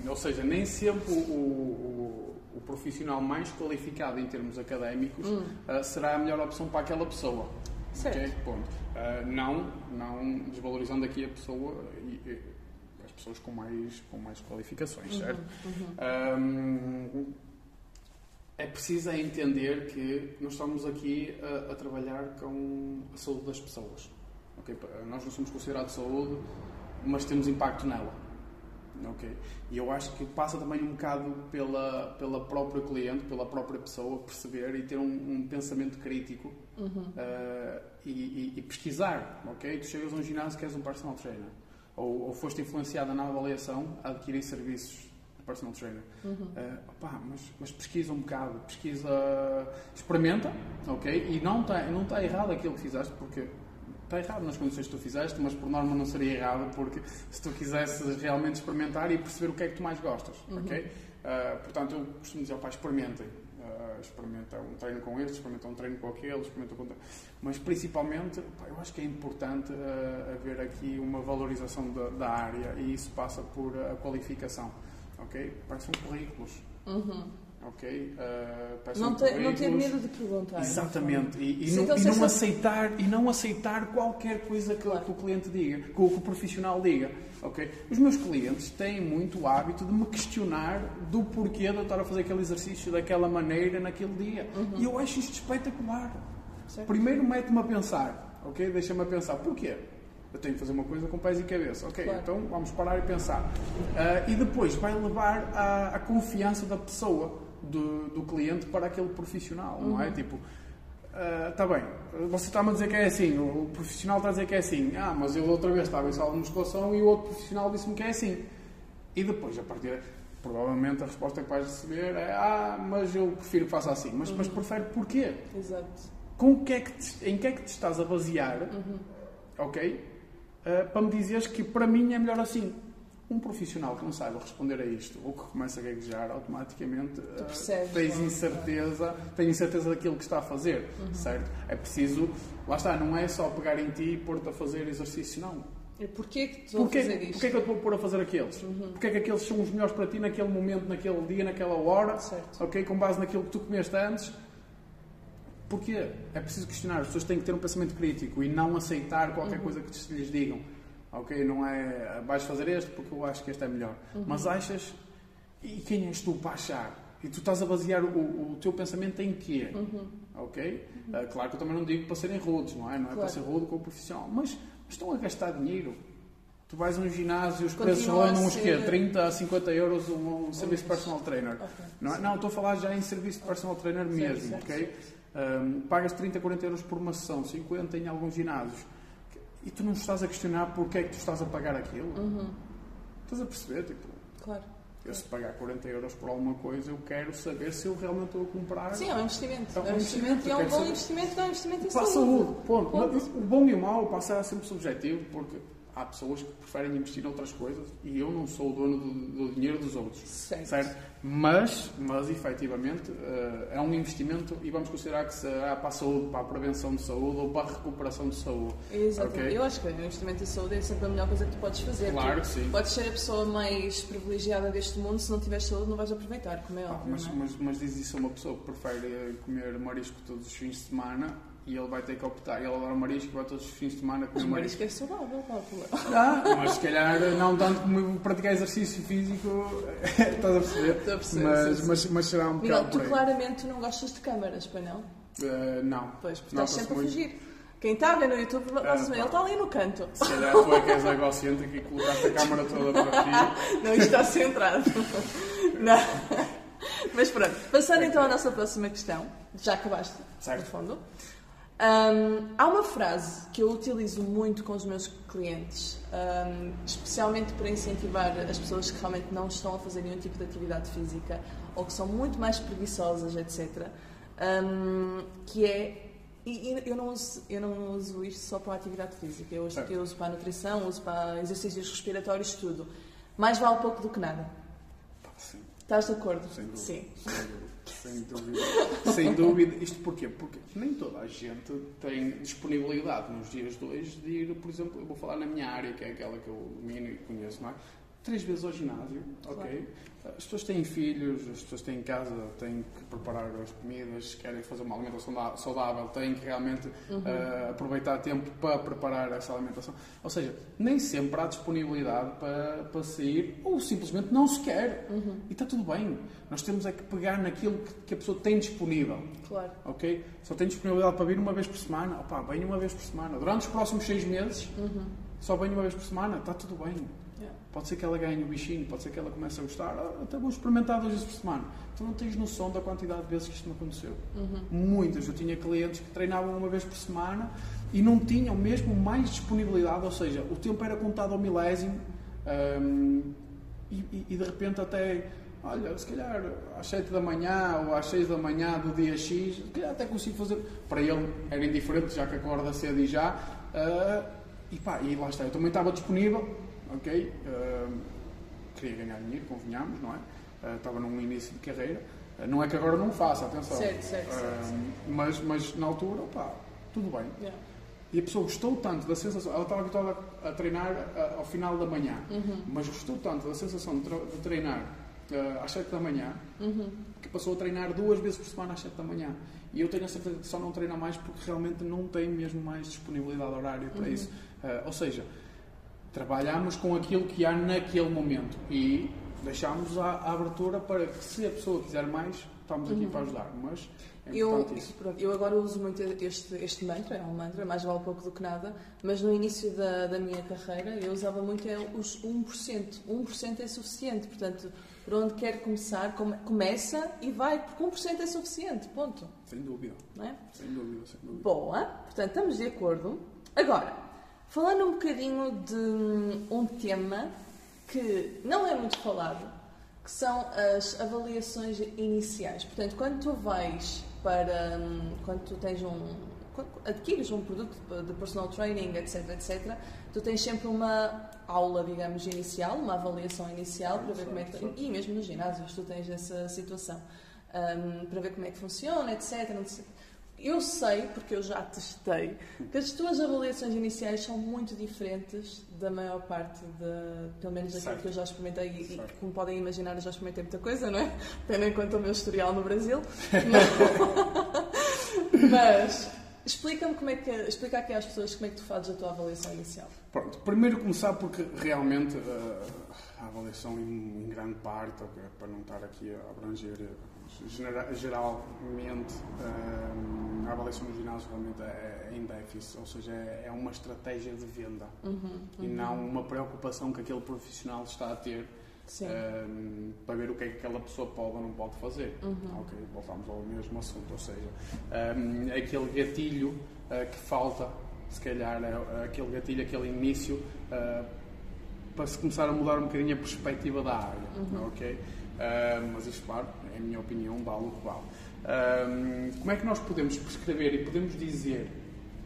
Ou seja, nem sempre o, o- o profissional mais qualificado em termos académicos ah, será a melhor opção para aquela pessoa. Certo. Ok? Ponto. Ah, não, não desvalorizando aqui a pessoa e, as pessoas com mais, com mais qualificações, certo? Ahm, é preciso é entender que nós estamos aqui a, a trabalhar com a saúde das pessoas. ok? Nós não somos considerados saúde, mas temos impacto nela. Ok? E eu acho que passa também um bocado pela, pela própria cliente, pela própria pessoa, perceber e ter um, um pensamento crítico uh, e, e- e pesquisar. ok? Tu chegas a um ginásio que és um personal trainer ou, ou foste influenciada na avaliação a adquirir serviços personal trainer. Uhum. Uh, opá, mas, mas, pesquisa um bocado, pesquisa, experimenta, ok? E não está não tá errado aquilo que fizeste, porque está errado nas condições que tu fizeste, mas por norma não seria errado, porque se tu quisesses realmente experimentar e perceber o que é que tu mais gostas, uhum. ok? Uh, portanto, eu costumo dizer, opá, experimentem. Uh, experimenta um treino com este, experimenta um treino com aquele, experimenta com... Mas principalmente, pá, eu acho que é importante uh, haver aqui uma valorização da, da área e isso passa por a qualificação ok? Peçam currículos. Uhum. Ok? Uh, não, ter, não ter medo de perguntar. Exatamente. E, e, não, e não aceitar, e não aceitar qualquer coisa que, claro. que o cliente diga, que o, que o profissional diga. ok? Os meus clientes têm muito o hábito de me questionar do porquê de eu estar a fazer aquele exercício daquela maneira naquele dia. Uhum. E eu acho isto espetacular. Certo. Primeiro mete-me a pensar, ok? Deixa-me a pensar. Porquê? eu tenho que fazer uma coisa com pés e cabeça. Ok, claro. então vamos parar e pensar. Uh, e depois vai levar a, a confiança da pessoa, do, do, cliente, para aquele profissional, uhum. não é? Uhum. Tipo, está uh, bem, você está-me a dizer que é assim, o profissional está a dizer que é assim, ah, mas eu outra vez estava em sala de musculação e o outro profissional disse-me que é assim. E depois, a partir provavelmente a resposta que vais receber é ah, mas eu prefiro que faça assim. Mas, uhum. mas prefere porquê? Exato. Com que é que te, em que é que te estás a basear, uhum. ok? uh, para me dizeres que para mim é melhor assim. Um profissional que não saiba responder a isto ou que começa a gaguejar, automaticamente uh, tens incerteza, tens incerteza daquilo que está a fazer, uhum. certo? É preciso, lá está, não é só pegar em ti e pôr-te a fazer exercício, não. E porquê que tu porquê, fazer isto? Porquê que eu te vou pôr a fazer aqueles? Uhum. Porquê que aqueles são os melhores para ti naquele momento, naquele dia, naquela hora? Certo. Ok? Com base naquilo que tu comeste antes Porquê? É preciso questionar. As pessoas têm que ter um pensamento crítico e não aceitar qualquer uhum. coisa que lhes digam. Ok? Não é vais fazer este porque eu acho que este é melhor. Uhum. Mas achas. E quem és tu para achar? E tu estás a basear o, o teu pensamento em quê? Uhum. Ok? Uh, claro que eu também não digo para serem rudes, não é? Não é claro. para ser rude com o profissional. Mas, mas, estão a gastar dinheiro. Tu vais a um ginásio, os preços andam uns quê? 30 a 50 euros um, um serviço de personal trainer. Okay. Não, é? não, estou a falar já em serviço de personal trainer mesmo, certo, ok? Certo. Um, pagas 30, 40 euros por uma sessão, 50 em alguns ginásios. E tu não estás a questionar porque é que tu estás a pagar aquilo. Uhum. Estás a perceber? Tipo, claro. Eu se pagar 40 euros por alguma coisa, eu quero saber se eu realmente estou a comprar. Sim, é um investimento. É um, é investimento, e é um bom saber. investimento, é um investimento em saúde. saúde. Ponto. Ponto. O bom e o mau passa a ser sempre subjetivo, porque há pessoas que preferem investir em outras coisas e eu não sou o dono do, do dinheiro dos outros. Certo. certo? Mas, mas efetivamente, uh, é um investimento e vamos considerar que será para a saúde, para a prevenção de saúde ou para a recuperação de saúde. Exatamente. Okay? Eu acho que o investimento em saúde é sempre a melhor coisa que tu podes fazer. Claro que sim. Podes ser a pessoa mais privilegiada deste mundo, se não tiveres saúde não vais aproveitar, como é ah, óbvio. Mas, é? mas, mas diz isso a uma pessoa que prefere comer marisco todos os fins de semana e ele vai ter que optar. Ele adora marisco, vai todos os fins de semana comer marisco. marisco é saudável, Paulo. Ah, mas se calhar não tanto como praticar exercício físico, estás a perceber? Estou a perceber. Mas, mas, mas, será um Miguel, tu claramente não gostas de câmaras, pois não? Uh, não. Pois, porque estás sempre muito. a fugir. Quem está a ver no YouTube, ah, ele está ali no canto. Se calhar tu é que és egocêntrico e colocaste a câmara toda para aqui. Não, isto está centrado. não. Mas pronto, passando então à nossa próxima questão. Já acabaste, certo. no fundo. Um, há uma frase que eu utilizo muito com os meus clientes, um, especialmente para incentivar as pessoas que realmente não estão a fazer nenhum tipo de atividade física ou que são muito mais preguiçosas, etc. Um, que é. E, eu, não uso, eu não uso isto só para a atividade física, eu, eu uso para a nutrição, uso para exercícios respiratórios, tudo. Mais vale pouco do que nada. Sim. Estás de acordo? Sem Sim. Sem sem dúvida. Sem dúvida. Isto porquê? Porque nem toda a gente tem disponibilidade nos dias hoje de ir, por exemplo, eu vou falar na minha área, que é aquela que eu domino e conheço, é? Três vezes ao ginásio, ok? As pessoas têm filhos, as pessoas têm casa, têm que preparar as comidas, querem fazer uma alimentação saudável, têm que realmente uhum. uh, aproveitar tempo para preparar essa alimentação. Ou seja, nem sempre há disponibilidade para, para sair ou simplesmente não se quer. Uhum. E está tudo bem. Nós temos é que pegar naquilo que, que, a pessoa tem disponível. Claro. Ok? Só tem disponibilidade para vir uma vez por semana. Opá, venha uma vez por semana. Durante os próximos seis meses, uhum. só venha uma vez por semana. Está tudo bem. Pode ser que ela ganhe o bichinho, pode ser que ela comece a gostar. Ah, até vou experimentar duas vezes por semana. Tu não tens noção da quantidade de vezes que isto me aconteceu. Uhum. Muitas. Eu tinha clientes que treinavam uma vez por semana e não tinham mesmo mais disponibilidade, ou seja, o tempo era contado ao milésimo um, e, e, de repente até olha, se calhar às 7 da manhã ou às 6 da manhã do dia X, se calhar até consigo fazer. Para ele era indiferente, já que acorda cedo e já. Uh, e pá, e lá está, eu também estava disponível, ok? Uh, queria ganhar dinheiro, convenhamos, não é? Estava num início de carreira. não é que agora não faça, atenção. Certo, certo, certo. Mas, mas na altura, pá, tudo bem. Yeah. E a pessoa gostou tanto da sensação, ela estava habituada a treinar ao final da manhã, uhum. mas gostou tanto da sensação de, treinar uh, às 7 da manhã, uhum. que passou a treinar duas vezes por semana às 7 da manhã. E eu tenho a certeza que só não treina mais porque realmente não tem mesmo mais disponibilidade horária para uhum. isso. Uh, ou seja, trabalhamos com aquilo que há naquele momento e deixamos a, a abertura para que se a pessoa quiser mais, estamos aqui uhum. para ajudar. Mas é eu, pronto, eu agora uso muito este, este mantra, é um mantra, mais vale pouco do que nada, mas no início da, da minha carreira eu usava muito é os 1%. 1% é suficiente, portanto, por onde quer começar, come, começa e vai, porque 1% é suficiente, ponto. Sem dúvida. Não é? Sem dúvida, sem dúvida. Boa, portanto, estamos de acordo. Agora, falando um bocadinho de um tema que não é muito falado, que são as avaliações iniciais. Portanto, quando tu vais para. Quando tu tens um. adquires um produto de personal training, etc, etc, tu tens sempre uma aula, digamos, inicial, uma avaliação inicial para ver como é que. E mesmo nos ginásios tu tens essa situação. Um, para ver como é que funciona, etc. Eu sei, porque eu já testei, que as tuas avaliações iniciais são muito diferentes da maior parte, de, pelo menos daquilo que eu já experimentei. E, como podem imaginar, eu já experimentei muita coisa, não é? Tendo em conta o meu historial no Brasil. Mas, mas explica-me como é que. Explica aqui às pessoas como é que tu fazes a tua avaliação inicial. Pronto, primeiro começar porque realmente uh, a avaliação em, em grande parte, para não estar aqui a abranger geralmente a avaliação no ginásio realmente é, é em déficit, ou seja, é, é uma estratégia de venda uhum, uhum. e não uma preocupação que aquele profissional está a ter um, para ver o que é que aquela pessoa pode ou não pode fazer. Uhum. Ok, voltamos ao mesmo assunto, ou seja, um, aquele gatilho uh, que falta, se calhar, é aquele gatilho, aquele início. Uh, para se começar a mudar um bocadinho a perspectiva da área, uhum. ok? Uh, mas isto, claro, é a minha opinião, vale o que vale. Como é que nós podemos prescrever e podemos dizer,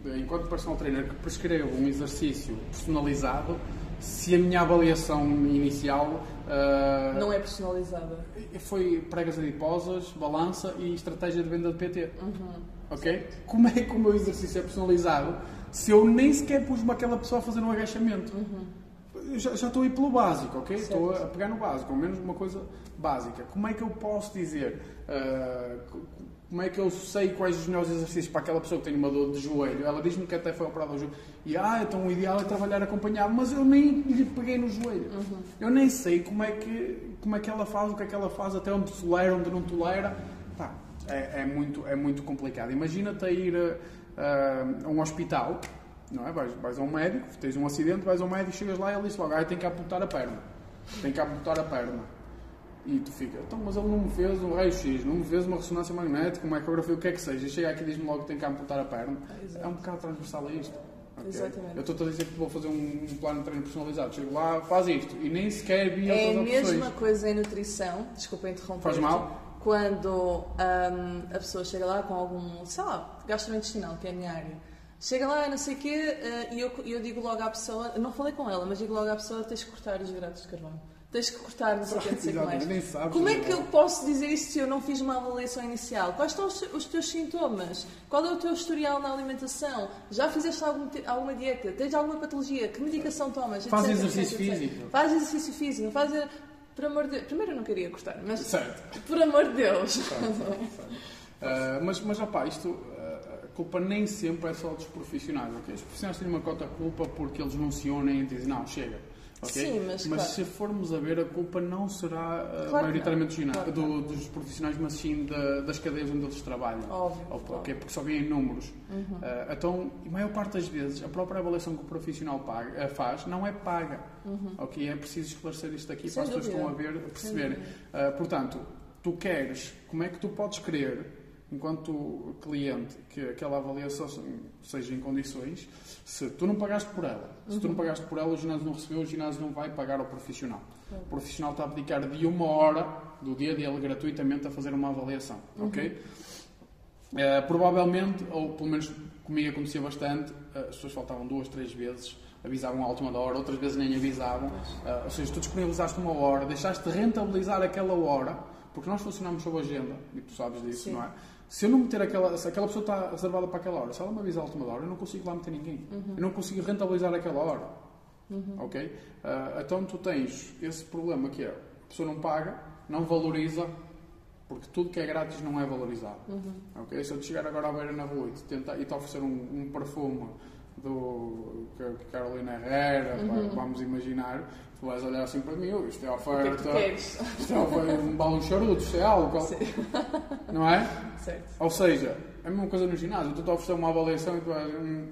enquanto personal trainer, que prescrevo um exercício personalizado se a minha avaliação inicial uh, não é personalizada? Foi pregas adiposas, balança e estratégia de venda de PT. Uhum. Ok? Como é que o meu exercício é personalizado se eu nem sequer pus-me aquela pessoa a fazer um agachamento? Uhum já, já estou a ir pelo básico, ok? Certo. Estou a pegar no básico, ao menos uma coisa básica. Como é que eu posso dizer? Uh, como é que eu sei quais os melhores exercícios para aquela pessoa que tem uma dor de joelho? Ela diz-me que até foi operada ao joelho. E, ah, então o ideal é trabalhar acompanhado. Mas eu nem lhe peguei no joelho. Uhum. Eu nem sei como é, que, como é que ela faz, o que é que ela faz, até onde tolera, onde não tolera. Pá, é, é, muito, é muito complicado. Imagina-te a ir uh, a um hospital não é? Vais, vais a um médico, tens um acidente, vais ao médico, chegas lá e ele diz logo, ah, tem que amputar a perna. Tem que amputar a perna. E tu fica, então, mas ele não me fez um raio-x, não me fez uma ressonância magnética, uma ecografia, o que é que seja. E chega aqui e diz-me logo que tem que amputar a perna. É, é um bocado transversal a isto. Okay? Exatamente. Eu estou a dizer que vou fazer um, um plano de treino personalizado. Chego lá, faz isto. E nem sequer vi é opções. É a mesma coisa em nutrição. Desculpa interromper. Faz mal? Quando um, a pessoa chega lá com algum, sei lá, gastrointestinal, que é a minha área Chega lá, não sei o quê, uh, e eu, eu digo logo à pessoa, não falei com ela, mas digo logo à pessoa: tens que cortar os hidratos de carbono. Tens que cortar, não sei o que, não sei mais. Como é que eu posso dizer isso se eu não fiz uma avaliação inicial? Quais estão os, os teus sintomas? Qual é o teu historial na alimentação? Já fizeste algum, alguma dieta? Tens alguma patologia? Que medicação tomas? Faz exercício etc, físico. Faz exercício físico. Faz, por amor de Deus. Primeiro eu não queria cortar, mas. Certo. Por amor de Deus. Certo, certo. Uh, mas, mas, opá, isto culpa nem sempre é só dos profissionais, ok? Os profissionais têm uma cota culpa porque eles não se unem e dizem, não, chega. Okay? Sim, mas, mas claro. se formos a ver, a culpa não será uh, claro maioritariamente claro do, dos profissionais, mas sim da, das cadeias onde eles trabalham. Óbvio. Okay? Porque só vêm números. Uhum. Uh, então, a maior parte das vezes, a própria avaliação que o profissional paga, uh, faz não é paga. Uhum. Ok? É preciso esclarecer isto aqui Sem para as pessoas que estão a ver perceberem. portanto, tu queres, como é que tu podes querer enquanto cliente, que aquela avaliação seja em condições, se tu não pagaste por ela, se Uhum. tu não pagaste por ela, o ginásio não recebeu, o ginásio não vai pagar ao profissional. O profissional está a abdicar de uma hora do dia dele gratuitamente a fazer uma avaliação, Uhum. ok? Eh, provavelmente, ou pelo menos comigo acontecia bastante, eh, as pessoas faltavam duas, três vezes, avisavam à última hora, outras vezes nem avisavam. Eh, ou seja, tu disponibilizaste uma hora, deixaste de rentabilizar aquela hora, porque nós funcionamos sob agenda, e tu sabes disso, Sim. não é? Se eu não meter aquela, se aquela pessoa está reservada para aquela hora, se ela me avisar à última hora, eu não consigo lá meter ninguém. Eu não consigo rentabilizar aquela hora. Ok? Ah, então tu tens esse problema que é a pessoa não paga, não valoriza, porque tudo que é grátis não é valorizado. Ok? Se eu te chegar agora à beira na rua e te, tentar, e te oferecer um, um perfume do Carolina Herrera, pá, vamos imaginar, tu vais olhar assim para mim, "Oh, isto é O que é oferta, que isto é oferta, um balão de charuto, isto é álcool, Sim. não é? Certo. Ou seja, é a mesma coisa no ginásio, tu te oferecer uma avaliação e tu vais, hum,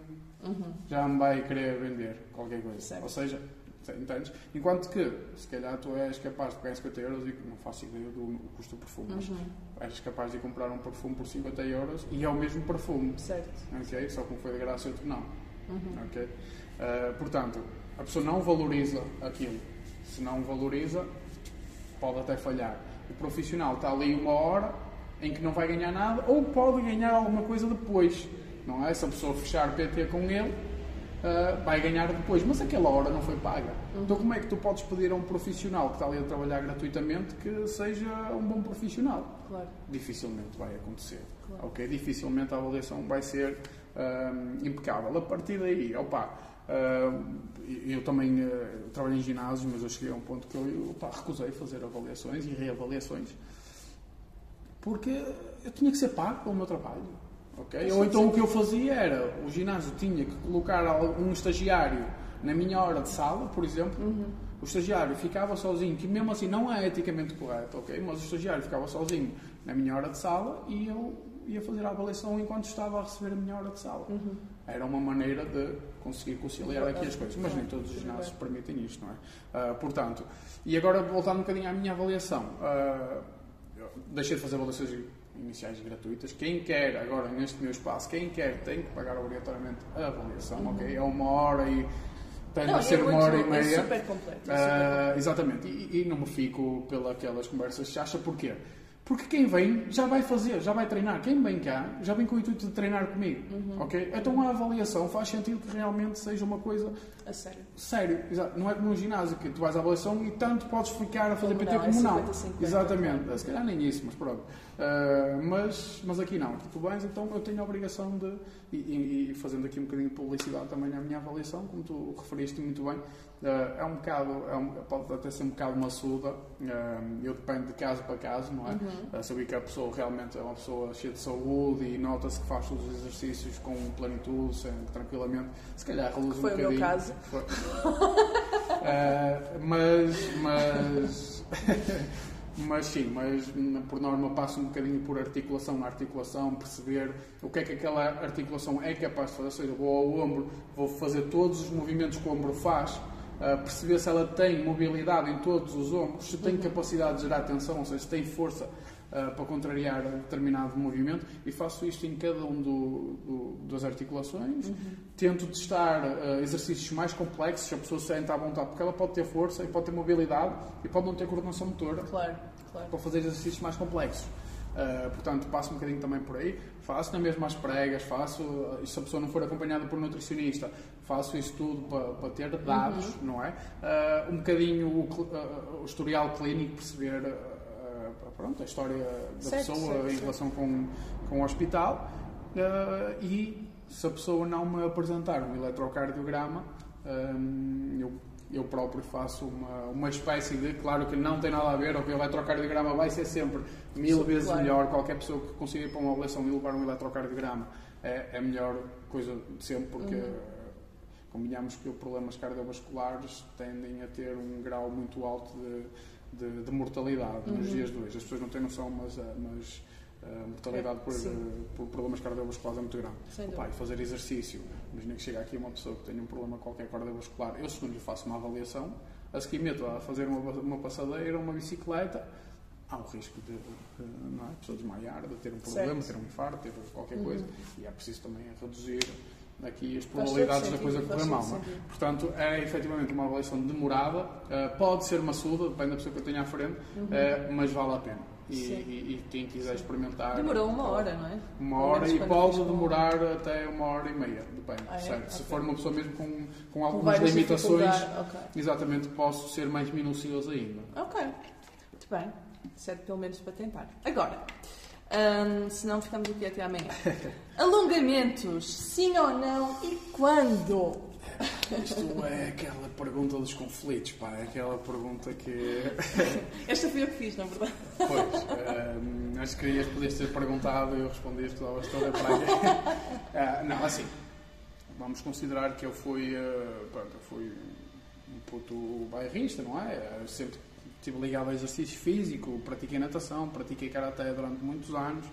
já me vai querer vender qualquer coisa. Certo. Ou seja, entendes? Enquanto que, se calhar tu és capaz de pagar 50 euros e não faço ideia do custo do perfume, mas és capaz de comprar um perfume por 50 euros e é o mesmo perfume. Certo. Ok? Só que um foi de graça e outro não. Ok? Uh, portanto, a pessoa não valoriza aquilo. Se não valoriza, pode até falhar. O profissional está ali uma hora em que não vai ganhar nada ou pode ganhar alguma coisa depois. Não é? Se a pessoa fechar PT com ele, uh, vai ganhar depois. Mas aquela hora não foi paga. Então, como é que tu podes pedir a um profissional que está ali a trabalhar gratuitamente que seja um bom profissional? Claro. dificilmente vai acontecer. Claro. Ok? Dificilmente a avaliação vai ser ahm, impecável. A partir daí, opa, ahm, eu também trabalho em ginásio, mas eu cheguei a um ponto que eu opa, recusei fazer avaliações e reavaliações porque eu tinha que ser pago pelo meu trabalho. ok? Ou então o que eu fazia era, o ginásio tinha que colocar um estagiário na minha hora de sala, por exemplo, o estagiário ficava sozinho, que mesmo assim não é eticamente correto, ok? Mas o estagiário ficava sozinho na minha hora de sala e eu ia fazer a avaliação enquanto estava a receber a minha hora de sala. Era uma maneira de conseguir conciliar aqui as coisas, mas nem todos os ginásios permitem isto, não é? Ah, portanto, e agora voltando um bocadinho à minha avaliação, eu deixei de fazer avaliações iniciais gratuitas. Quem quer, agora neste meu espaço, quem quer tem que pagar obrigatoriamente a avaliação, ok? É uma hora e tem Não, de ser é uma hora e É meia. super completo. é Ah, super exatamente, e, e não me fico pelas conversas chacha, porquê? Porque quem vem já vai fazer, já vai treinar. Quem vem cá já vem com o intuito de treinar comigo, Uhum. ok? Então a avaliação faz sentido que realmente seja uma coisa. A sério. sério. Exato. Não é como no ginásio, que tu vais à avaliação e tanto podes ficar a fazer Como PT não, é como não. 50-50. Exatamente. Se calhar nem isso, mas pronto. Ah, mas, mas aqui não. Aqui tu vens, então eu tenho a obrigação de. E, e- e fazendo aqui um bocadinho de publicidade também na minha avaliação, como tu referiste muito bem, ah, é um bocado. É um, pode até ser um bocado maçuda. ah, eu dependo de caso para caso, não é? Uhum. Saber que a pessoa realmente é uma pessoa cheia de saúde e nota-se que faz todos os exercícios com plenitude, sem, tranquilamente. Se calhar reluz um Foi o meu bocadinho. caso. Ah, mas, mas, mas sim, mas por norma passo um bocadinho por articulação na articulação, perceber o que é que aquela articulação é capaz de fazer. Ou seja, vou ao ombro, vou fazer todos os movimentos que o ombro faz, ah, perceber se ela tem mobilidade em todos os ombros, se tem capacidade de gerar tensão, ou seja, se tem força ah, para contrariar determinado movimento e faço isto em cada um do- do- das articulações. Tento testar ah, exercícios mais complexos, se a pessoa se sente à vontade, porque ela pode ter força e pode ter mobilidade e pode não ter coordenação motora Claro, claro. para fazer exercícios mais complexos. Ah, portanto, passo um bocadinho também por aí. Faço na mesma as pregas, faço, e se a pessoa não for acompanhada por um nutricionista, faço isso tudo para, para ter dados, Uhum. não é? Ah, um bocadinho o, o historial clínico, perceber ah, pronto, a história da Certo, pessoa certo, em certo. relação com, com o hospital. Ah, e se a pessoa não me apresentar um eletrocardiograma, ah, eu, eu próprio faço uma, uma espécie de, claro que não tem nada a ver, o eletrocardiograma vai ser sempre mil Sim, vezes claro. melhor. Qualquer pessoa que consiga ir para uma avaliação e levar um eletrocardiograma é, é a melhor coisa de sempre, porque Uhum. combinamos que os problemas cardiovasculares tendem a ter um grau muito alto de, de, de mortalidade nos Uhum. dias de hoje. As pessoas não têm noção, mas, eh, mas a mortalidade É, por, eh, por problemas cardiovasculares é muito grande. Opa, e fazer exercício. Imagina que chega aqui uma pessoa que tem um problema qualquer cardiovascular. Eu, segundo lhe faço uma avaliação, a seguir meto a fazer uma, uma passadeira, uma bicicleta, há o risco de, não é? a pessoa desmaiar, de ter um problema, Certo. ter um infarto, ter qualquer Uhum. coisa. E é preciso também reduzir aqui as probabilidades da coisa correr mal. não é? Portanto, é efetivamente uma avaliação demorada, eh, pode ser maçuda, depende da pessoa que eu tenho à frente, eh, mas vale a pena. E, Uhum. E- e quem quiser experimentar. Demorou uma hora, não é? Uma hora e pode com- demorar até uma hora e meia, depende. Ah, é? certo? Se Ok. for uma pessoa mesmo com, com Com algumas várias limitações, dificuldades. Ok. exatamente, posso ser mais minucioso ainda. Ok, muito bem. Serve pelo menos para tentar. Agora, hum, se não ficamos aqui até amanhã. Alongamentos, sim ou não e quando? Isto é aquela pergunta dos conflitos, pá, é aquela pergunta que. Esta fui eu que fiz, na verdade. Pois, ehm, acho que ias podias ter perguntado e eu respondi isto toda toda para aqui. Ah, não, assim, vamos considerar que eu fui, eh, pronto, eu fui um puto bairrista, não é? Eu sempre estive ligado ao exercício físico, pratiquei natação, pratiquei karaté durante muitos anos.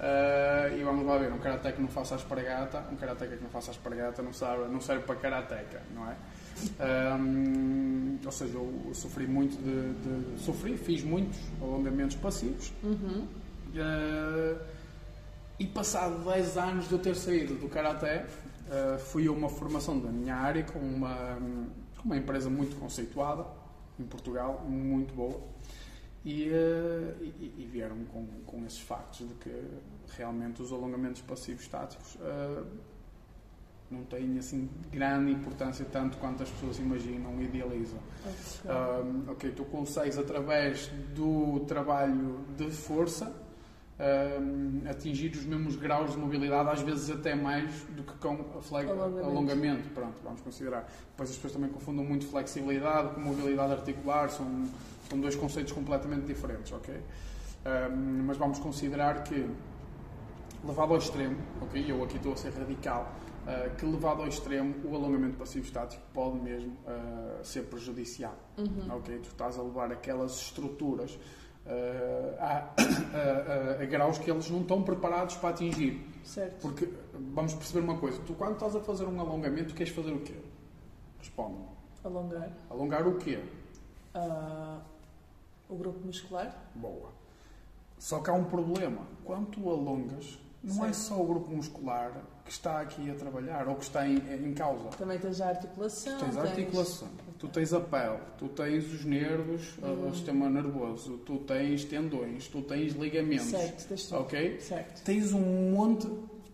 Ah, e vamos lá ver, um karaté que não faça a espargata, um karateca que não faça a espargata não, sabe, não serve para karateca, não é? Ahm, ou seja, eu sofri muito de, de- Sofri, fiz muitos alongamentos passivos. Uhum. Ah, e passado 10 anos de eu ter saído do Karaté, ah, fui a uma formação da minha área com uma, com uma empresa muito conceituada em Portugal, muito boa. E, ah, e- e vieram com, com esses factos de que realmente os alongamentos passivos estáticos ah, não têm assim grande importância tanto quanto as pessoas imaginam e idealizam. Um, ok, tu consegues através do trabalho de força um, atingir os mesmos graus de mobilidade, às vezes até mais do que com fle- Alongamento. alongamento. Pronto, vamos considerar. Depois as pessoas também confundem muito flexibilidade com mobilidade articular, são, são dois conceitos completamente diferentes, ok? Um, mas vamos considerar que levado ao extremo, ok? Eu aqui estou a ser radical, uh, que levado ao extremo o alongamento passivo estático pode mesmo uh, ser prejudicial, Uhum. ok? Tu estás a levar aquelas estruturas a, a- a- graus que eles não estão preparados para atingir, Certo. porque vamos perceber uma coisa: tu quando estás a fazer um alongamento queres fazer o quê? Responde-me. Alongar Alongar o quê? ah, o grupo muscular. Boa. Só que há um problema. Quando tu alongas, não é Certo. só o grupo muscular que está aqui a trabalhar ou que está em, em causa. Também tens a articulação. Tens a articulação, tu tens a pele, tu tens os nervos, Uhum. o sistema nervoso, tu tens tendões, tu tens ligamentos. Certo, tens tudo. Ok? Certo. Tens um monte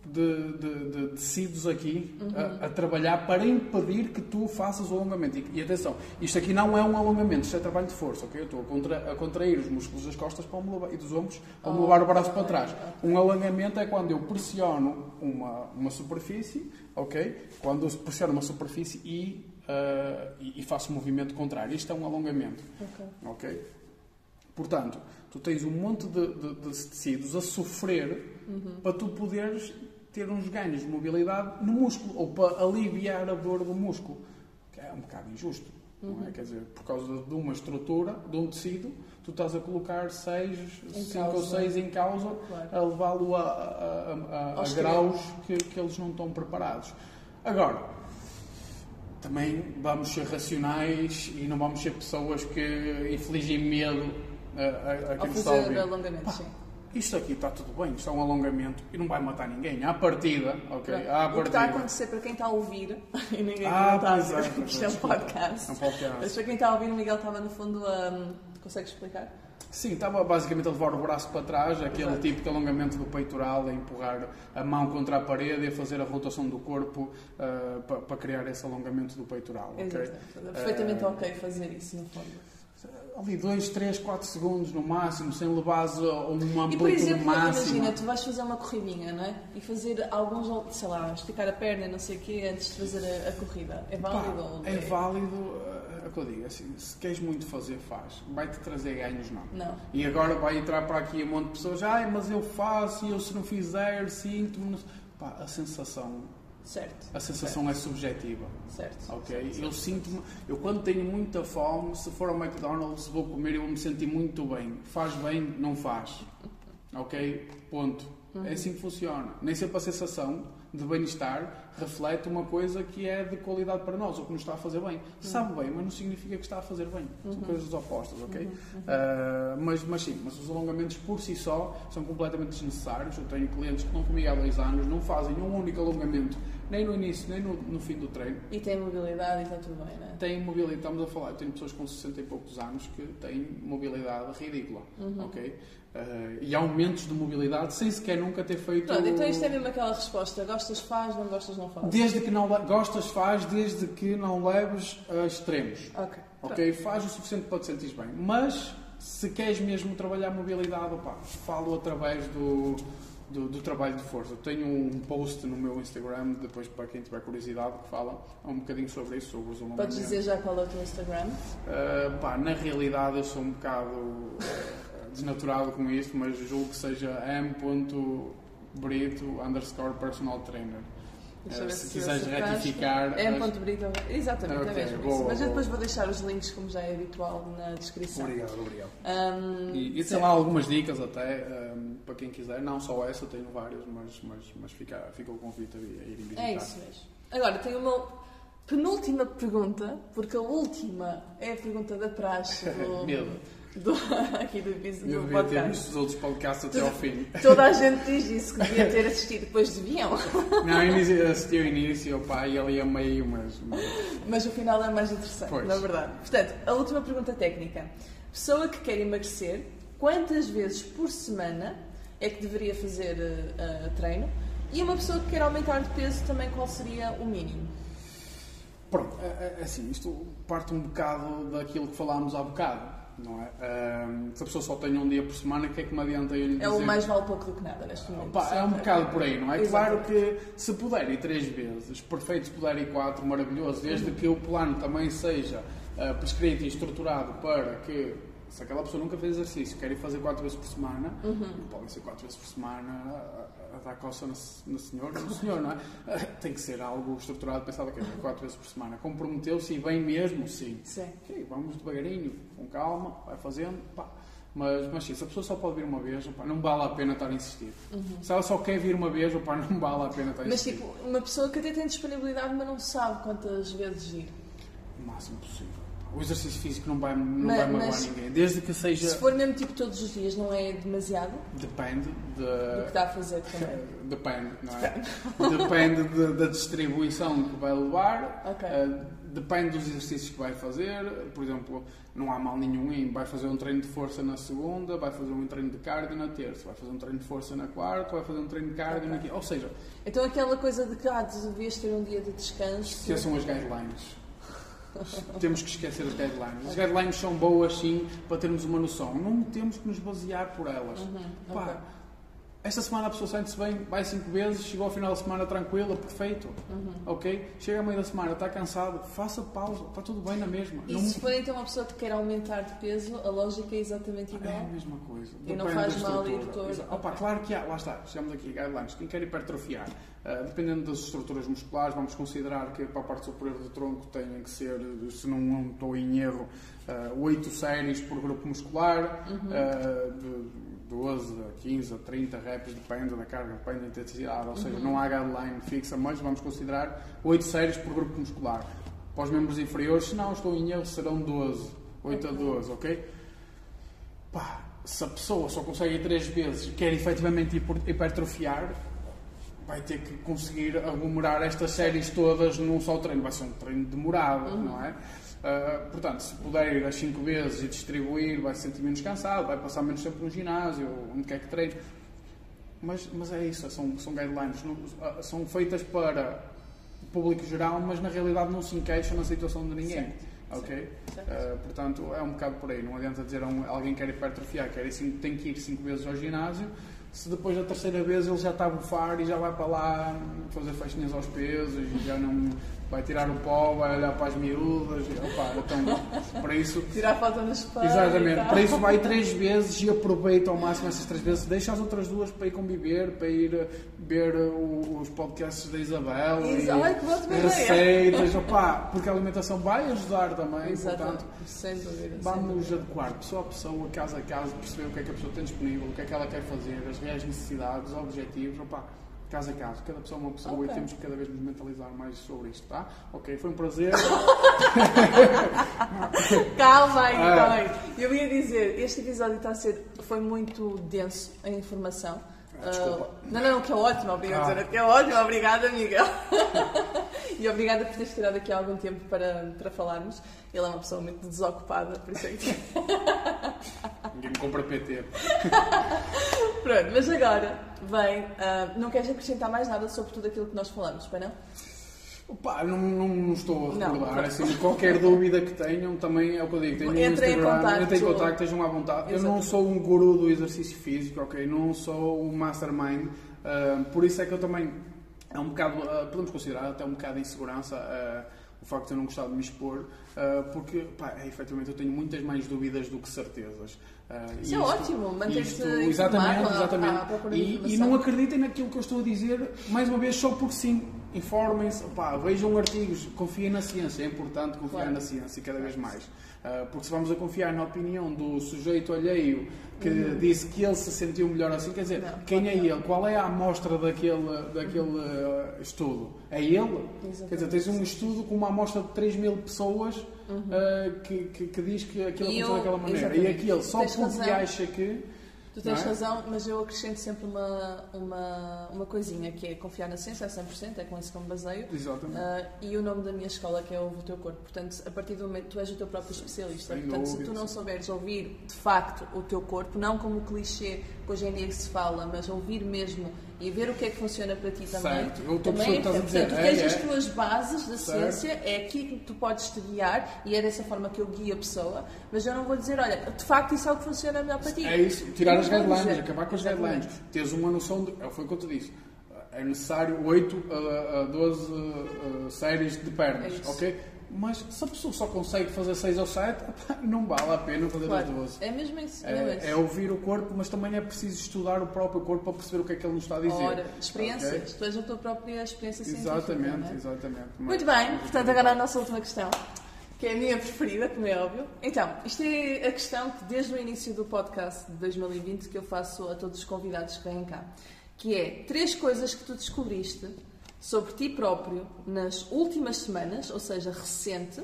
de, de- de tecidos aqui Uhum. a, a trabalhar para impedir que tu faças o alongamento. E, e atenção, isto aqui não é um alongamento, isto é trabalho de força, ok? Eu estou a, contra- a contrair os músculos das costas para me levar, e dos ombros para me Oh, levar o braço para trás. Um alongamento é quando eu pressiono uma, uma superfície, ok? Quando eu pressiono uma superfície e, ah, e, e faço movimento contrário. Isto é um alongamento. Ok. Ok? Portanto, tu tens um monte de, de- de tecidos a sofrer Uhum. para tu poderes ter uns ganhos de mobilidade no músculo ou para aliviar a dor do músculo. Que é um bocado injusto. Não Uhum. é? Quer dizer, por causa de uma estrutura, de um tecido, tu estás a colocar seis, Em cinco ou causa. seis em causa Claro. a levá-lo a, a- a- a- graus que, que eles não estão preparados. Agora, também vamos ser racionais e não vamos ser pessoas que infligem medo a, a, a quem está a ouvir. alongamento, sim. Isto aqui está tudo bem, isto é um alongamento e não vai matar ninguém. À partida, ok? À o que está a partida. acontecer para quem está a ouvir, e ninguém Ah, está a é, ver, pois isto é, é um podcast. É um podcast. Mas para quem está a ouvir, o Miguel estava no fundo a. Consegues explicar? Sim, estava basicamente a levar o braço para trás, aquele Exato. típico alongamento do peitoral, a empurrar a mão contra a parede e a fazer a rotação do corpo ah, para, para criar esse alongamento do peitoral. ok? Exato. É perfeitamente Eh, ok fazer isso, no fundo. Ali 2, 3, 4 segundos no máximo, sem levares a uma E por amplitude exemplo, máxima. imagina, tu vais fazer uma corridinha, não é? E fazer alguns, sei lá, esticar a perna e não sei o quê antes de fazer a, a corrida. É Pá, válido? ou é válido, é o que eu digo, assim, se queres muito fazer, faz. Vai-te trazer ganhos, não. Não. E agora vai entrar para aqui um monte de pessoas, ai, mas eu faço e eu se não fizer, sinto-me... não sei." Pá, a sensação, Certo. a sensação é subjetiva, Certo. ok? certo, Eu certo. sinto-me, eu quando tenho muita fome, se for ao McDonald's, vou comer e vou me sentir muito bem. Faz bem, não faz. Ok? Ponto. Uhum. É assim que funciona. Nem sempre a sensação de bem-estar reflete uma coisa que é de qualidade para nós, ou que nos está a fazer bem. Sabe bem, mas não significa que está a fazer bem. São coisas opostas, ok? Uh, mas, mas sim, mas os alongamentos por si só são completamente desnecessários. Eu tenho clientes que estão comigo há dois anos, não fazem um único alongamento, nem no início, nem no, no fim do treino. E tem mobilidade e está tudo bem, não é? Tem mobilidade, estamos a falar, eu tenho pessoas com 60 e poucos anos que têm mobilidade ridícula, ok? Uh, e aumentos de mobilidade sem sequer nunca ter feito. Pronto, então isto é mesmo aquela resposta: gostas, faz, não gostas, não faz. Desde que não gostas, faz, desde que não leves a extremos. Ok. Ok? Faz o suficiente para te sentires bem. Mas se queres mesmo trabalhar mobilidade, opá, falo através do, do, do trabalho de força. Eu tenho um post no meu Instagram, depois para quem tiver curiosidade, que fala um bocadinho sobre isso, sobre os Podes alongamentos. dizer já qual é o teu Instagram? Uh, pá, na realidade eu sou um bocado uh, desnaturado com isto, mas julgo que seja m.brito underscore personal trainer. Deixa ver se se quiseres retificar, É mas- ponto brito. Exatamente, Ok, é mesmo boa, isso. Mas eu depois vou deixar os links, como já é habitual, na descrição. Obrigado, obrigado. Ahm, E, e tem lá algumas dicas até, um, para quem quiser, não só essa, tenho várias, mas, mas, mas fica, fica o convite a, ir- irem visitar. É isso mesmo. Agora, tenho uma penúltima pergunta, porque a última é a pergunta da praxe do, Medo. Do, aqui do do devia ter podcast. visto os outros podcasts até ao fim. Toda a gente diz isso, que devia ter assistido, depois deviam. Não, eu assisti ao início, opa, e ali a meio, mas... mas- o final é mais interessante, Pois. na verdade. Portanto, a última pergunta técnica. Pessoa que quer emagrecer, quantas vezes por semana é que deveria fazer eh, treino? E uma pessoa que quer aumentar de peso, também qual seria o mínimo? Pronto, é, é assim, isto parte um bocado daquilo que falámos há bocado, não é? Ahm, se a pessoa só tem um dia por semana, o que é que me adianta eu lhe dizer? É o mais vale pouco do que nada neste momento. É um bocado por aí, não é? Claro Exatamente. que se puder ir três vezes, perfeito, se puder ir quatro, maravilhoso, desde que o plano também seja ah, prescrito e estruturado para que, se aquela pessoa nunca fez exercício, quer ir fazer quatro vezes por semana, Uhum. não podem ser quatro vezes por semana a, dar coça na, na senhora, no senhor, não é? Tem que ser algo estruturado, pensado é quatro vezes por semana. Comprometeu-se e bem mesmo, sim. Sim. Ok, vamos devagarinho, com calma, vai fazendo, pá. Mas, mas sim, se a pessoa só pode vir uma vez, opá, não vale a pena estar a insistir. Se ela só quer vir uma vez, opá, não vale a pena estar a Uhum. Mas insistir. tipo, uma pessoa que até tem disponibilidade, mas não sabe quantas vezes ir. O máximo possível. O exercício físico não vai, não Mas- vai magoar mas- ninguém. Desde que seja. Se for mesmo tipo todos os dias, não é demasiado Depende do que de. está a fazer também. Depende, não é? Depende de- da distribuição que vai levar, Ok. eh, depende dos exercícios que vai fazer. Por exemplo, não há mal nenhum em vai fazer um treino de força na segunda, vai fazer um treino de cardio na terça, vai fazer um treino de força na quarta, vai fazer um treino de cardio na quinta. Ou seja, Então aquela coisa de que ah, devias ter um dia de descanso. esqueçam as guidelines. Temos que esquecer as guidelines. As guidelines são boas, sim, para termos uma noção. Não temos que nos basear por elas. Pá, ok. esta semana a pessoa sente-se bem, vai cinco vezes, chegou ao final da semana tranquila, perfeito. Ok? Chega ao meio da semana, está cansado, faça pausa, está tudo bem na mesma. E Não- se for então uma pessoa que quer aumentar de peso, a lógica é exatamente É a igual. mesma coisa. E não Depende faz da mal ir todo. Opa, claro que há, lá está, chegamos aqui guidelines. Quem quer hipertrofiar, dependendo das estruturas musculares, vamos considerar que para a parte superior do tronco tenham que ser, se não, estou em erro, ah, 8 séries por grupo muscular, Uhum. de 12 a 15 a 30 reps, depende da carga, depende da intensidade. Ou seja, Uhum. não há guideline fixa, mas vamos considerar 8 séries por grupo muscular. Para os membros inferiores, se não estou em erro, serão 12. 8 a 12, ok? Pá, se a pessoa só consegue ir três vezes e quer efetivamente hiper- hipertrofiar, vai ter que conseguir aglomerar estas séries todas num só treino. Vai ser um treino demorado, não é? Ah, portanto, se puder ir às 5 vezes e distribuir, vai se sentir menos cansado, vai passar menos tempo no ginásio, onde quer que treine. Mas, mas é isso, são, são guidelines, não- ah, são feitas para o público geral, mas na realidade não se encaixam na situação de ninguém. Certo, Ok? certo. Uh, portanto, é um bocado por aí. Não adianta dizer a um, alguém que quer hipertrofiar, quer ir cinco, tem que ir 5 vezes ao ginásio, se depois da terceira vez ele já está a bufar e já vai para lá fazer festinhas aos pesos e já não vai tirar o pó, vai olhar para as miúdas. Opa, então, para isso. Tirar foto no espelho. Exatamente, para isso vai três vezes e aproveita ao máximo essas três vezes, deixa as outras duas para ir conviver, para ir ver os podcasts da Isabel Exa- Ai, que ótima e ideia. receitas, opá, porque a alimentação vai ajudar também, Exatamente, portanto, sem dúvida. sem vamos dúvida. adequar pessoa a pessoa, casa a casa, perceber o que é que a pessoa tem disponível, o que é que ela quer fazer, as reais necessidades, os objetivos, opá, caso a caso. Cada pessoa é uma pessoa Ok. e temos que cada vez nos mentalizar mais sobre isto, tá? Ok, foi um prazer. Calma aí, Ah. calma aí. Eu ia dizer, este episódio está a ser, foi muito denso em informação. Desculpa. Ah, não, não, que é ótimo, obrigada, Ah. que é ótimo, obrigada, Miguel. e obrigada por teres tirado aqui algum tempo para, para falarmos. Ele é uma pessoa muito desocupada, por isso é que. Ninguém me compra PT. Pronto, mas agora vem. ah, não queres acrescentar mais nada sobre tudo aquilo que nós falamos, para não? Opa, não, não, não estou a Não, recordar. pronto. assim, qualquer dúvida que tenham, também é o que eu digo. Tenham um Entrem em Instagram, contacto. entrem em contacto, estejam à vontade. Eu não sou um guru do exercício físico, ok? Não sou um mastermind. ah, por isso é que eu também. É um bocado. ah, podemos considerar até um bocado de insegurança. ah, o facto de eu não gostar de me expor, ah, porque, pá, é, efetivamente, eu tenho muitas mais dúvidas do que certezas. Ah, Isso é ótimo, manter-se Exatamente, à- exatamente. à E, e não acreditem naquilo que eu estou a dizer, mais uma vez, só porque sim. Informem-se, pá, vejam artigos, confiem na ciência. É importante confiar Claro. na ciência cada vez mais. Ah, porque se vamos a confiar na opinião do sujeito alheio que disse que ele se sentiu melhor assim, quer dizer, Uhum. Não, quem é que ele? Qual é a amostra daquele, daquele ah, estudo? É ele? Quer dizer, tens um estudo com uma amostra de 3 mil pessoas ah, que, que, que diz que aquilo Uhum. Aconteceu eu- daquela maneira. exatamente. E aquele, só Tens porque razão. acha que. Tu tens é? razão, mas eu acrescento sempre uma, uma, uma coisinha que é confiar na ciência a 100%, é com isso que eu me baseio. Exatamente. Ah, e o nome da minha escola que é Ouve o Teu Corpo. Portanto, a partir do momento tu és o teu próprio especialista. Sem Portanto, se tu não sim. souberes ouvir de facto o teu corpo, não como o clichê que hoje em dia se fala, mas ouvir mesmo e ver o que é que funciona para ti também. Certo. Eu estou a também estás a dizer. Portanto, tu É, tens é. as tuas bases da Certo. ciência, é aqui que tu podes te guiar e é dessa forma que eu guio a pessoa, mas eu não vou dizer, olha, de facto isso é o que funciona melhor para ti. É isso, tirar as Eu não guidelines, dizer. acabar com as Exatamente. guidelines. Teres uma noção de. é, Foi o que eu te disse. É necessário 8 a, a 12 uh, séries de É pernas, isso. ok? Mas se a pessoa só consegue fazer 6 ou 7, não vale a pena fazer as Claro. 12. É mesmo isso. É, É, é ouvir o corpo, mas também é preciso estudar o próprio corpo para perceber o que é que ele nos está a dizer. Ora, experiências. Ok? Tu és a tua própria experiência científica. Exatamente, é? exatamente. Muito bem, portanto, agora a nossa última questão, que é a minha preferida, como é óbvio. Então, isto é a questão que desde o início do podcast de 2020 que eu faço a todos os convidados que vêm cá, que é três coisas que tu descobriste sobre ti próprio nas últimas semanas, ou seja, recente,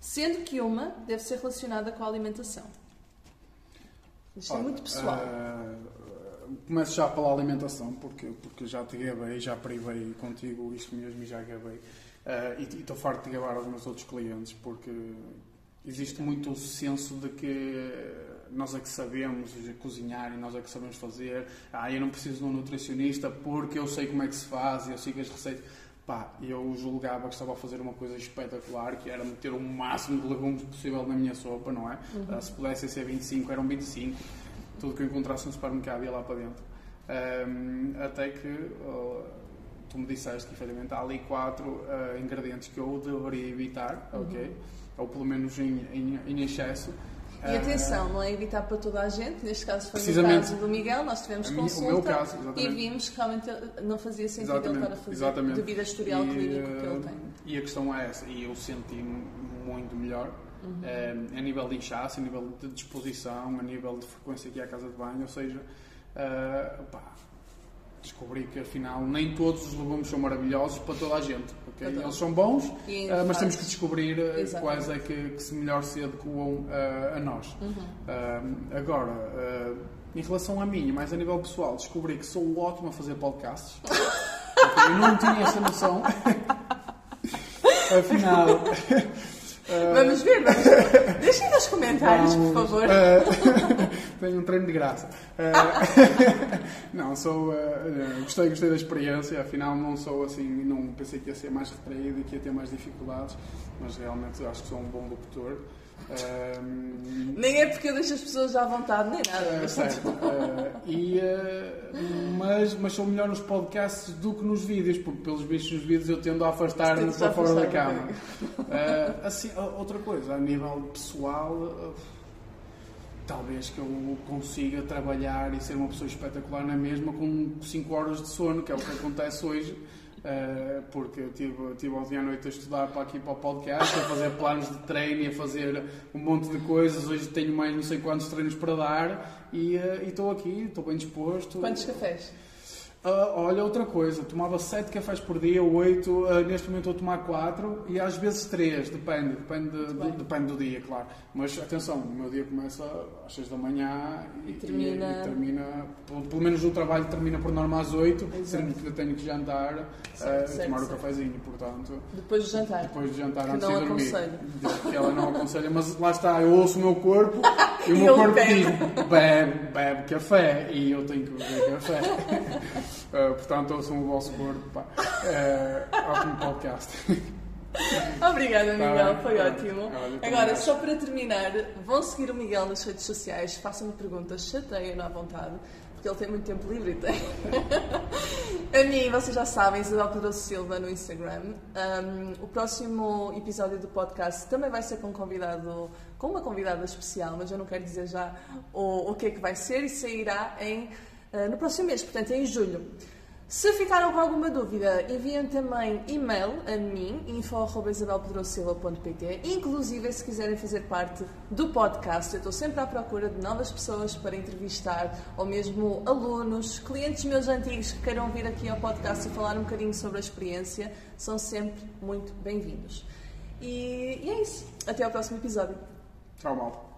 sendo que uma deve ser relacionada com a alimentação. Isto é Ora, muito pessoal. ah, começo já pela alimentação, porque, porque já te gabei, já privei contigo isto mesmo e já gabei. E e estou farto de gabar aos meus outros clientes, porque existe muito o senso de que nós é que sabemos cozinhar e nós é que sabemos fazer. Ah, eu não preciso de um nutricionista porque eu sei como é que se faz e eu sigo as receitas. Pá, eu julgava que estava a fazer uma coisa espetacular, que era meter o máximo de legumes possível na minha sopa, não é? Ah, se pudessem ser 25, eram 25. Tudo que eu encontrasse no supermercado ia lá para dentro. Ahm, até que oh, tu me disseste que efetivamente há ali quatro ah, ingredientes que eu deveria evitar, ok? Ou pelo menos em, em, em excesso. E atenção, não é evitar para toda a gente, neste caso foi no Precisamente. caso do Miguel, nós tivemos minha- o consulta caso, e vimos que realmente não fazia sentido ele Exatamente, estar a fazer exatamente. devido ao historial E, clínico que eh, ele tem. E a questão é essa, e eu senti-me muito melhor Uhum. eh, a nível de inchaço, a nível de disposição, a nível de frequência aqui à casa de banho, ou seja, eh, pá, descobri que afinal nem todos os legumes são maravilhosos para toda a gente. ok? Para todos. Eles são bons, eh, mas temos que descobrir eh, Exatamente. quais é que, que se melhor se adequam eh, a nós. Uhum. Eh, agora, em relação a mim, mais a nível pessoal, descobri que sou ótimo a fazer podcasts. Ok, Eu não tinha essa noção. Afinal. Vamos ver, vamos ver. Deixem nos comentários, por favor. eh, tenho um treino de graça. Eh, não, sou. eh, gostei, gostei da experiência. Afinal, não sou assim. Não pensei que ia ser mais retraído e que ia ter mais dificuldades. Mas realmente acho que sou um bom locutor. Eh, Nem é porque eu deixo as pessoas à vontade, nem nada. mas- certo. Eh, e, eh, mas, mas sou melhor nos podcasts do que nos vídeos, porque pelos bichos nos vídeos eu tendo a afastar-me para fora da cama. Eh, assim, outra coisa, a nível pessoal, eh, talvez que eu consiga trabalhar e ser uma pessoa espetacular na mesma com 5 horas de sono, que é o que acontece hoje. eh, porque eu tive, tive ontem à noite a estudar para aqui para o podcast, a fazer planos de treino e a fazer um monte de coisas. Hoje tenho mais não sei quantos treinos para dar e e estou aqui, estou bem disposto. Quantos cafés? Ah, olha, outra coisa, tomava 7 cafés por dia, 8, ah, neste momento estou a tomar 4 e às vezes 3, depende, depende, do, depende do dia, claro. Mas atenção, o meu dia começa às 6 da manhã e, E termina- e- e termina pelo, pelo menos o trabalho termina por norma às 8, Exato. sendo que eu tenho que jantar, Certo, ah, certo, tomar o certo. cafezinho, portanto. Depois do jantar. Depois de jantar Que antes não de dormir. Que ela não aconselha, mas lá está, eu ouço o meu corpo e o meu corpo diz bebe, bebe café e eu tenho que beber café. Uh, portanto, ouçam o vosso corpo. Pá. Uh, ótimo podcast. Obrigada, Miguel, Tá foi tá bem. ótimo. Também Agora, só para terminar, vão seguir o Miguel nas redes sociais, façam-me perguntas, chateiem-no à vontade, porque ele tem muito tempo livre e tem. A mim, vocês já sabem, Isabel Pedroso Silva no Instagram. Um, o próximo episódio do podcast também vai ser com um convidado, com uma convidada especial, mas eu não quero dizer já o, o que é que vai ser e sairá em, no próximo mês, portanto em julho. Se ficaram com alguma dúvida, enviem também e-mail a mim, info.isabelpedrosilva.pt Inclusive, se quiserem fazer parte do podcast, eu estou sempre à procura de novas pessoas para entrevistar, ou mesmo alunos, clientes meus antigos que queiram vir aqui ao podcast e falar um bocadinho sobre a experiência, são sempre muito bem-vindos. E, e é isso. Até ao próximo episódio. Tchau, malta.